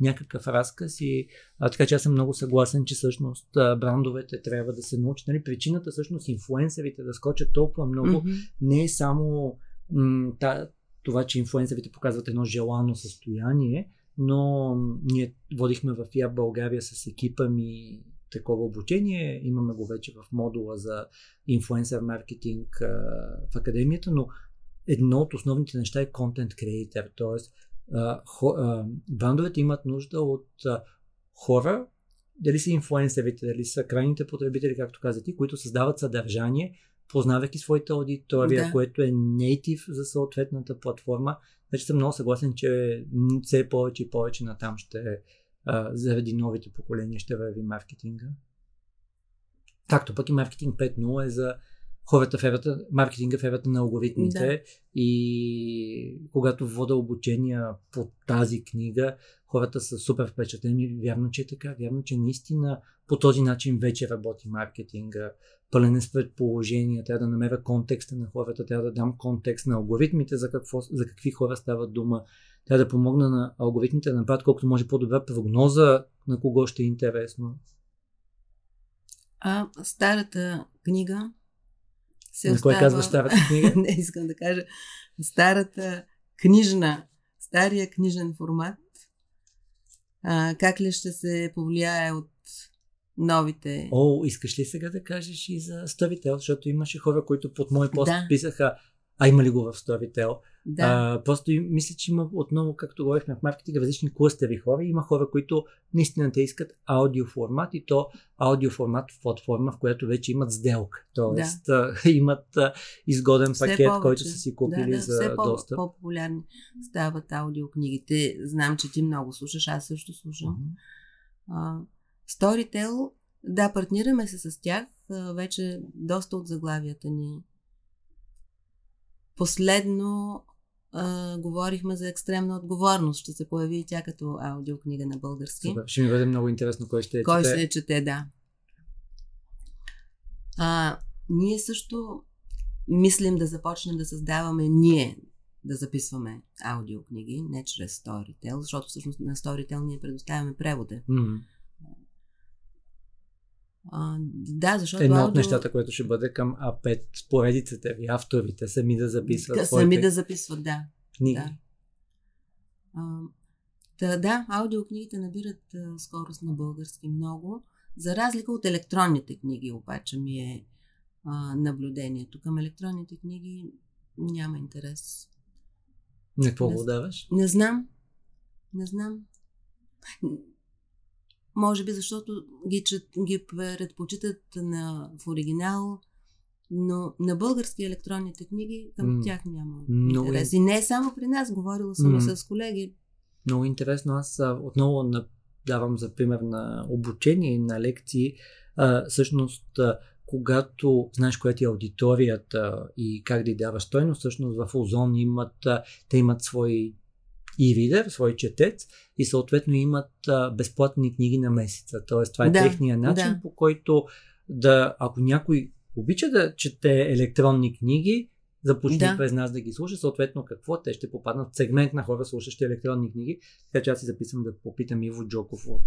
някакъв разказ и а, така че аз съм много съгласен, че всъщност брандовете трябва да се научат. Нали, причината всъщност инфлуенсърите да скочат толкова много Мгм. не е само м, та, това, че инфлуенсърите показват едно желано състояние, но ние водихме в ИА България с екипа ми такова обучение. Имаме го вече в модула за инфлуенсър маркетинг в академията, но едно от основните неща е content creator, т.е. брандовете имат нужда от хора, дали са инфлуенсърите, дали са крайните потребители, както каза ти, които създават съдържание, познавайки своята аудитория, Да. което е native за съответната платформа. Значи съм много съгласен, че все повече и повече натам ще а, заради новите поколения ще върви маркетинга. Както пък и маркетинг 5.0 е за хората в ерата, маркетинга в ерата на алгоритмите Да. и когато вода обучения по тази книга, хората са супер впечатлени. Вярно, че е така. Вярно, че наистина по този начин вече работи маркетинга. Пълен е с предположения, трябва да намеря контекста на хората, трябва да дам контекст на алгоритмите за, какво, за какви хора става дума. Трябва да помогна на алгоритмите да направят колкото може по-добра прогноза на кого ще е интересно. А старата книга се на остава... кой казва старата книга? Не, искам да кажа. Старата книжна, стария книжен формат, а, как ли ще се повлияе от новите... О, искаш ли сега да кажеш и за Storytel, защото имаше хора, които под мой пост Да. писаха, а има ли го в Storytel? Да, А, просто и мисля, че има отново, както говорихме в маркетинга, различни клъстери хора. Има хора, които наистина те искат аудиоформат и то аудиоформат в платформа, в която вече имат сделка. Тоест да. имат а, изгоден Все пакет, повече. който са си купили да, да, за все достъп. по-популярни стават аудиокнигите. Знам, че ти много слушаш, аз също слушам. Мгм. А, Storytel, да, партнираме се с тях. А, вече доста от заглавията ни. Последно а, говорихме за екстремна отговорност. Ще се появи и тя като аудиокнига на български. Супер. Ще ми бъде много интересно кой ще е. Кой чете. се чете, да. А, ние също мислим да започнем да създаваме ние да записваме аудиокниги, не чрез Storytel, защото всъщност на Storytel ние предоставяме превода. Мгм. А, да, защото Едно от нещата, което ще бъде към А5 поредицата ви, авторите сами да записват своите Сами да записват, да. книги. да. А, да, да, аудиокнигите набират а, скорост на български много, за разлика от електронните книги, обаче ми е а, наблюдението. Към електронните книги няма интерес. На какво Не го даваш? Не знам. Не знам. Може би защото ги, чет, ги предпочитат на, в оригинал, но на български електронните книги към М, тях няма много интерес. И не само при нас, говорила съм и с колеги. Много интересно. Аз а, отново на, давам за пример на обучение на лекции. А, всъщност, а, когато знаеш коя ти е аудиторията и как да й даваш стойност, всъщност в Озон имат, те имат свой e-reader, свой четец и съответно имат а, безплатни книги на месеца. Тоест, това е Да, техния начин, да. по който да, ако някой обича да чете електронни книги, започне Да. през нас да ги слуша, съответно какво? Те ще попаднат в сегмент на хора, слушащи електронни книги. Така че аз си записвам да попитам Иво Джоков от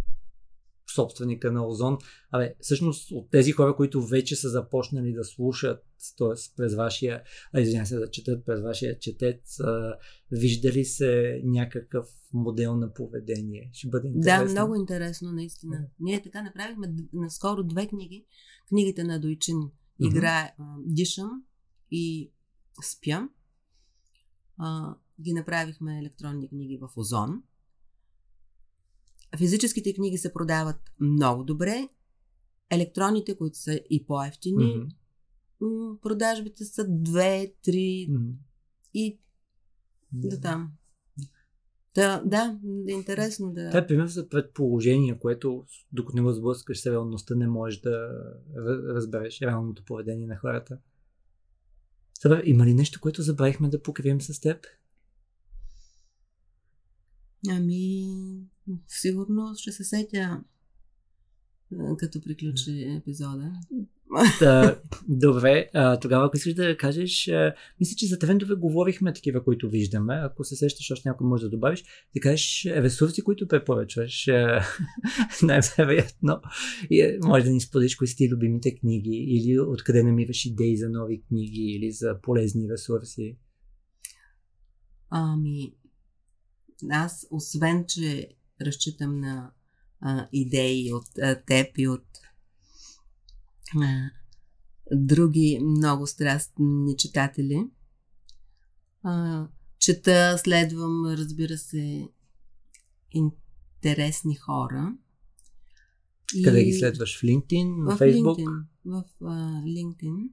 собственика на Озон. Абе, всъщност от тези хора, които вече са започнали да слушат, т.е. през вашия, а, извиня се, да четат през вашия четец, а, виждали се някакъв модел на поведение? Ще бъде интересно. Да, много интересно, наистина. Ние така направихме наскоро две книги. Книгите на Дойчин Игра, а, Дишам и Спя. А, ги направихме електронни книги в Озон. Физическите книги се продават много добре. Електронните, които са и по-ефтини, м, продажбите са 2, 3 Мгм. и до там. Да, да, интересно да. Това е пример за предположение, което докато не го сблъскаш с реалността, не можеш да ра- разбереш реалното поведение на хората. Сега, има ли нещо, което забравихме да покрием с теб? Ами, сигурно ще се сетя като приключи епизода. Да, добре, а, тогава ако искаш да кажеш, а, мисля, че за трендове говорихме такива, които виждаме. Ако се сещаш, още някой може да добавиш, да кажеш е, ресурси, които препоръчваш. Най-вероятно. Е, може да ни споделиш кои са ти любимите книги или откъде намираш идеи за нови книги или за полезни ресурси. Ами, аз, освен, че разчитам на а, идеи от а, теб и от а, други много страстни читатели, а, чета, следвам, разбира се, интересни хора. Къде ги следваш? В LinkedIn, в Facebook? LinkedIn. В а, LinkedIn.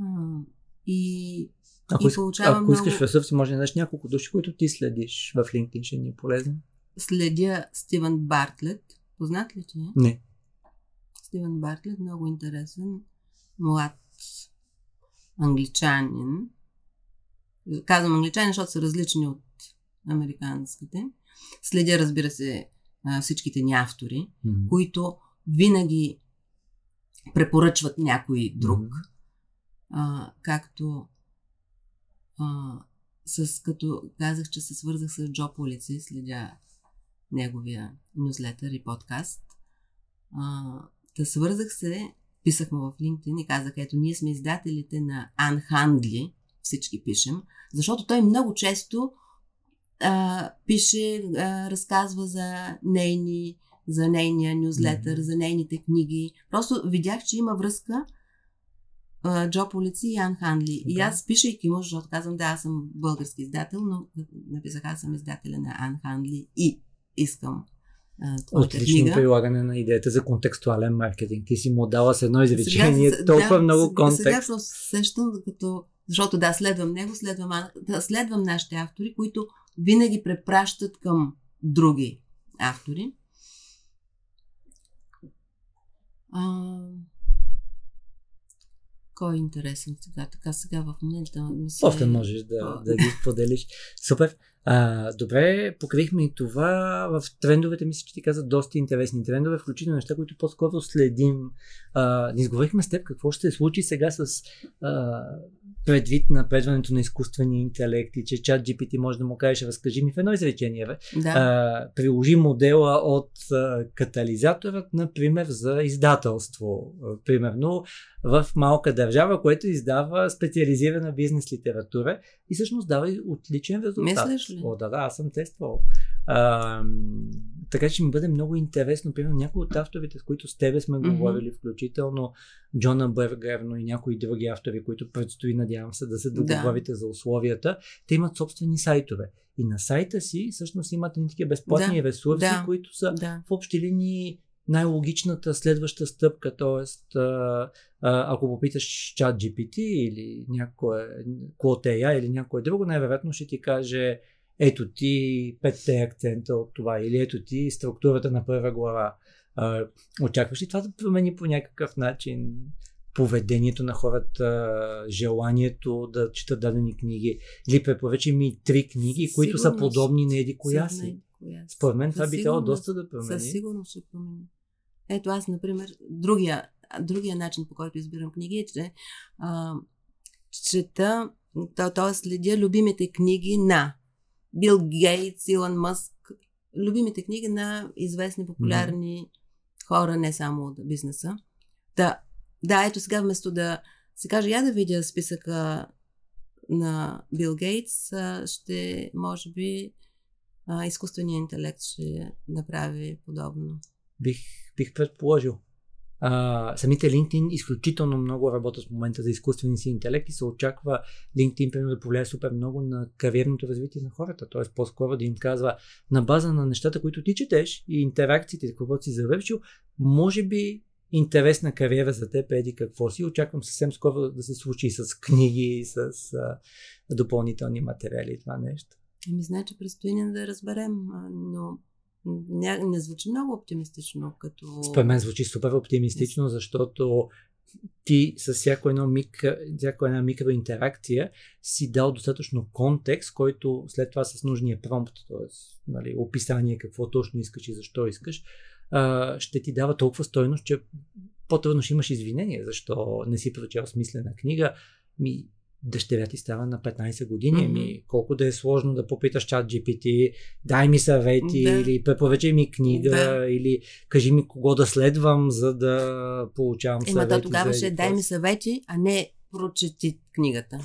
А, и Ако, И получавам ако искаш много- ресурси, може да дадеш няколко души, които ти следиш в LinkedIn, ще ни е полезно. следя Стивън Бартлет. Познат ли ти е? Не. Стивън Бартлет, много интересен, млад англичанин. Казвам англичанин, защото са различни от американските. Следя, разбира се, всичките ни автори, Мгм. които винаги препоръчват някой друг. Мгм. А, както а, с, като казах, че се свързах с Джо Полици, следя неговия нюзлетър и подкаст. А, да свързах се, писах му в LinkedIn и казах, ето ние сме издателите на Ан Хандли, всички пишем, защото той много често а, пише, а, разказва за нейни, за нейния нюзлетър, Мгм. за нейните книги. Просто видях, че има връзка Джо Полици и Ан Ханли. И Да. аз пишейки му, защото казвам, да, аз съм български издател, но написах, аз съм издателя на Ан Ханли и искам Отлично книга. прилагане на идеята за контекстуален маркетинг. Ти си му дала с едно изречение се- толкова да, много сега- контекст. Сега просто се сещам, като, защото да, следвам него, следвам, да, следвам нашите автори, които винаги препращат към други автори. А, кой е интересен сега? Така сега в момента ми се... Още можеш да, А. да ги споделиш. Супер. А, добре, покрихме и това. В трендовете мисля, че ти каза доста интересни трендове, включително неща, които по-скоро следим. А, не изговорихме с теб какво ще се случи сега с а, предвид напредването на изкуствения интелект и че чат GPT може да му кажеш, разкажи ми в едно изречение, бе. Да. а, приложи модела от а, катализаторът, например, за издателство. А, примерно в малка държава, което издава специализирана бизнес литература и всъщност дава отличен резултат. Мислиш ли? О, да, да, аз съм тествал. А, така че ми бъде много интересно, примерно някои от авторите, с които с тебе сме Мгм. говорили, включително Джона Бъргер, но и някои други автори, които предстои, надявам се, да се Да. договорите за условията, те имат собствени сайтове. И на сайта си всъщност имат такива безплатни Да, ресурси, да, които са да. в общи линии най-логичната следваща стъпка, т.е. ако попиташ чат GPT или някое Claude AI или някое друго, най-вероятно ще ти каже ето ти петте акцента от това или ето ти структурата на първа глава. А, очакваш ли това да промени по някакъв начин поведението на хората, желанието да четат дадени книги или препоръчи ми три книги, които са подобни на еди коя си. Според мен това би трябвало доста да промени. Със сигурност ще промени. Ето аз, например, другия, другия начин, по който избирам книги е, че а, чета, т.е. следя любимите книги на Бил Гейтс, Илон Мъск, любимите книги на известни популярни хора, не само от бизнеса. Да, да, ето сега вместо да се каже, я да видя списъка на Бил Гейтс, ще, може би, изкуственият интелект ще направи подобно. Бих, бих предположил. А, самите LinkedIn изключително много работят в момента за изкуствения си интелект и се очаква LinkedIn примерно да повлияе супер много на кариерното развитие на хората. Тоест по-скоро да им казва на база на нещата, които ти четеш и интеракциите, какво си завършил, може би интересна кариера за теб, еди какво си. Очаквам съвсем скоро да се случи и с книги, с а, допълнителни материали и това нещо. Еми, значи предстои ни да разберем, но не, не звучи много оптимистично, като... Според мен звучи супер оптимистично, защото ти с всяко едно микро, всяко една микроинтеракция си дал достатъчно контекст, който след това с нужния промпт, т.е. Нали, описание какво точно искаш и защо искаш, ще ти дава толкова стойност, че по-трудно ще имаш извинение, защо не си прочел смислена книга. Ми, дъщеря ти става на 15 години, Мгм. ми колко да е сложно да попиташ чат GPT, дай ми съвети Да. или препоръчай ми книга Да. или кажи ми кого да следвам, за да получавам Ема съвети. то тогава ще дай ми съвети, а не прочети книгата.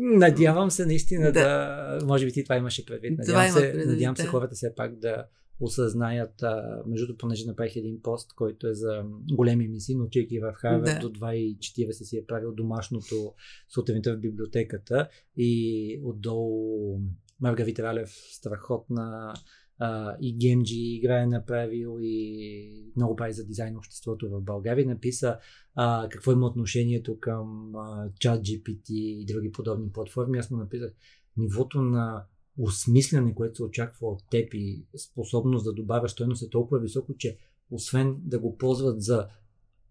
Надявам се наистина да. Да. може би ти това имаше предвид. Това Надявам, имах се, предвид, надявам се да. хората все пак да осъзнаят, а, между другото, понеже направих един пост, който е за големи мисии, научейки в Харвард Да. до 2.40 си е правил домашното сутринта в библиотеката и отдолу Маргарита Ралев, страхотна а, и гемджи игра е направил и много прави за дизайн обществото в България. Написа а, какво има отношението към а, чат GPT и други подобни платформи. Аз му написах нивото на осмисляне, което се очаква от теб и способност да добавяш стойност е толкова високо, че освен да го ползват за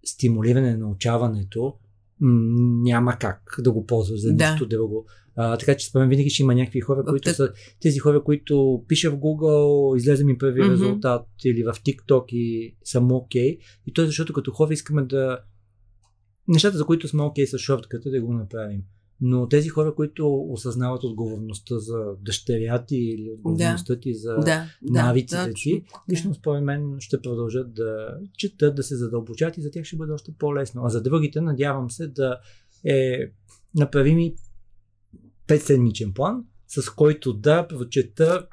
стимулиране на научаването, няма как да го ползваш за Да. нищо друго. А, така че спомням винаги, че има някакви хора, които са тези хора, които пиша в Google, излезе ми първи Мгм. резултат или в TikTok и съм окей. И то е защото като хора искаме да... Нещата, за които сме окей с шортката, да го направим. Но тези хора, които осъзнават отговорността за дъщеря ти или отговорността ти за Да, да, навиците ти, точно. лично според мен ще продължат да четат, да се задълбочат и за тях ще бъде още по-лесно. А за другите надявам се да е направим и 5 седмичен план, с който да прочета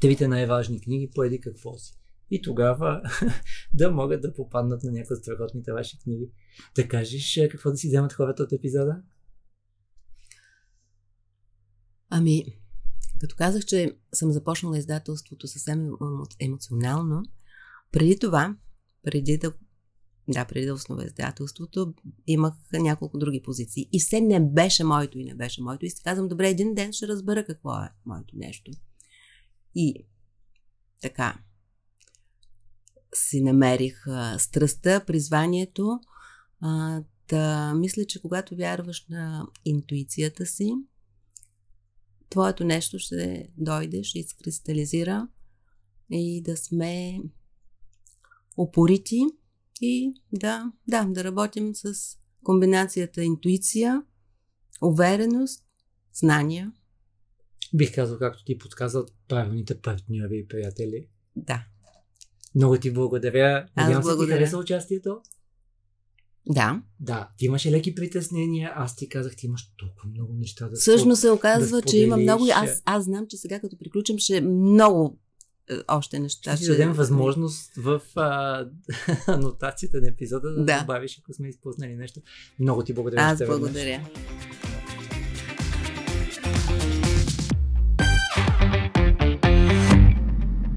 трите най-важни книги по еди какво си. И тогава да могат да попаднат на някои от страхотните ваши книги. Да кажеш е, какво да си вземат хората от епизода? Ами, като казах, че съм започнала издателството съвсем емо- емоционално, преди това, преди да, да, преди да основа издателството, имах няколко други позиции. И все не беше моето и не беше моето. И си казвам, добре, един ден ще разбера какво е моето нещо. И така, си намерих а, страстта, призванието. А, да мисля, че когато вярваш на интуицията си, твоето нещо ще дойде, ще изкристализира и да сме упорити и да, да, да работим с комбинацията интуиция, увереност, знания. Бих казал, както ти подсказват правилните партньори и приятели. Да, Много ти благодаря. Аз Надявам се ти хареса участието. Да. Да, ти имаше леки притеснения, аз ти казах, ти имаш толкова много неща да Всъщност се оказва, да че има много. Аз, аз знам, че сега като приключим, ще много е, още неща. Ще ти дадем възможност в а, анотацията на епизода да, Да. добавиш, ако сме изпуснали нещо. Много ти благодаря. Аз още веднъж. благодаря.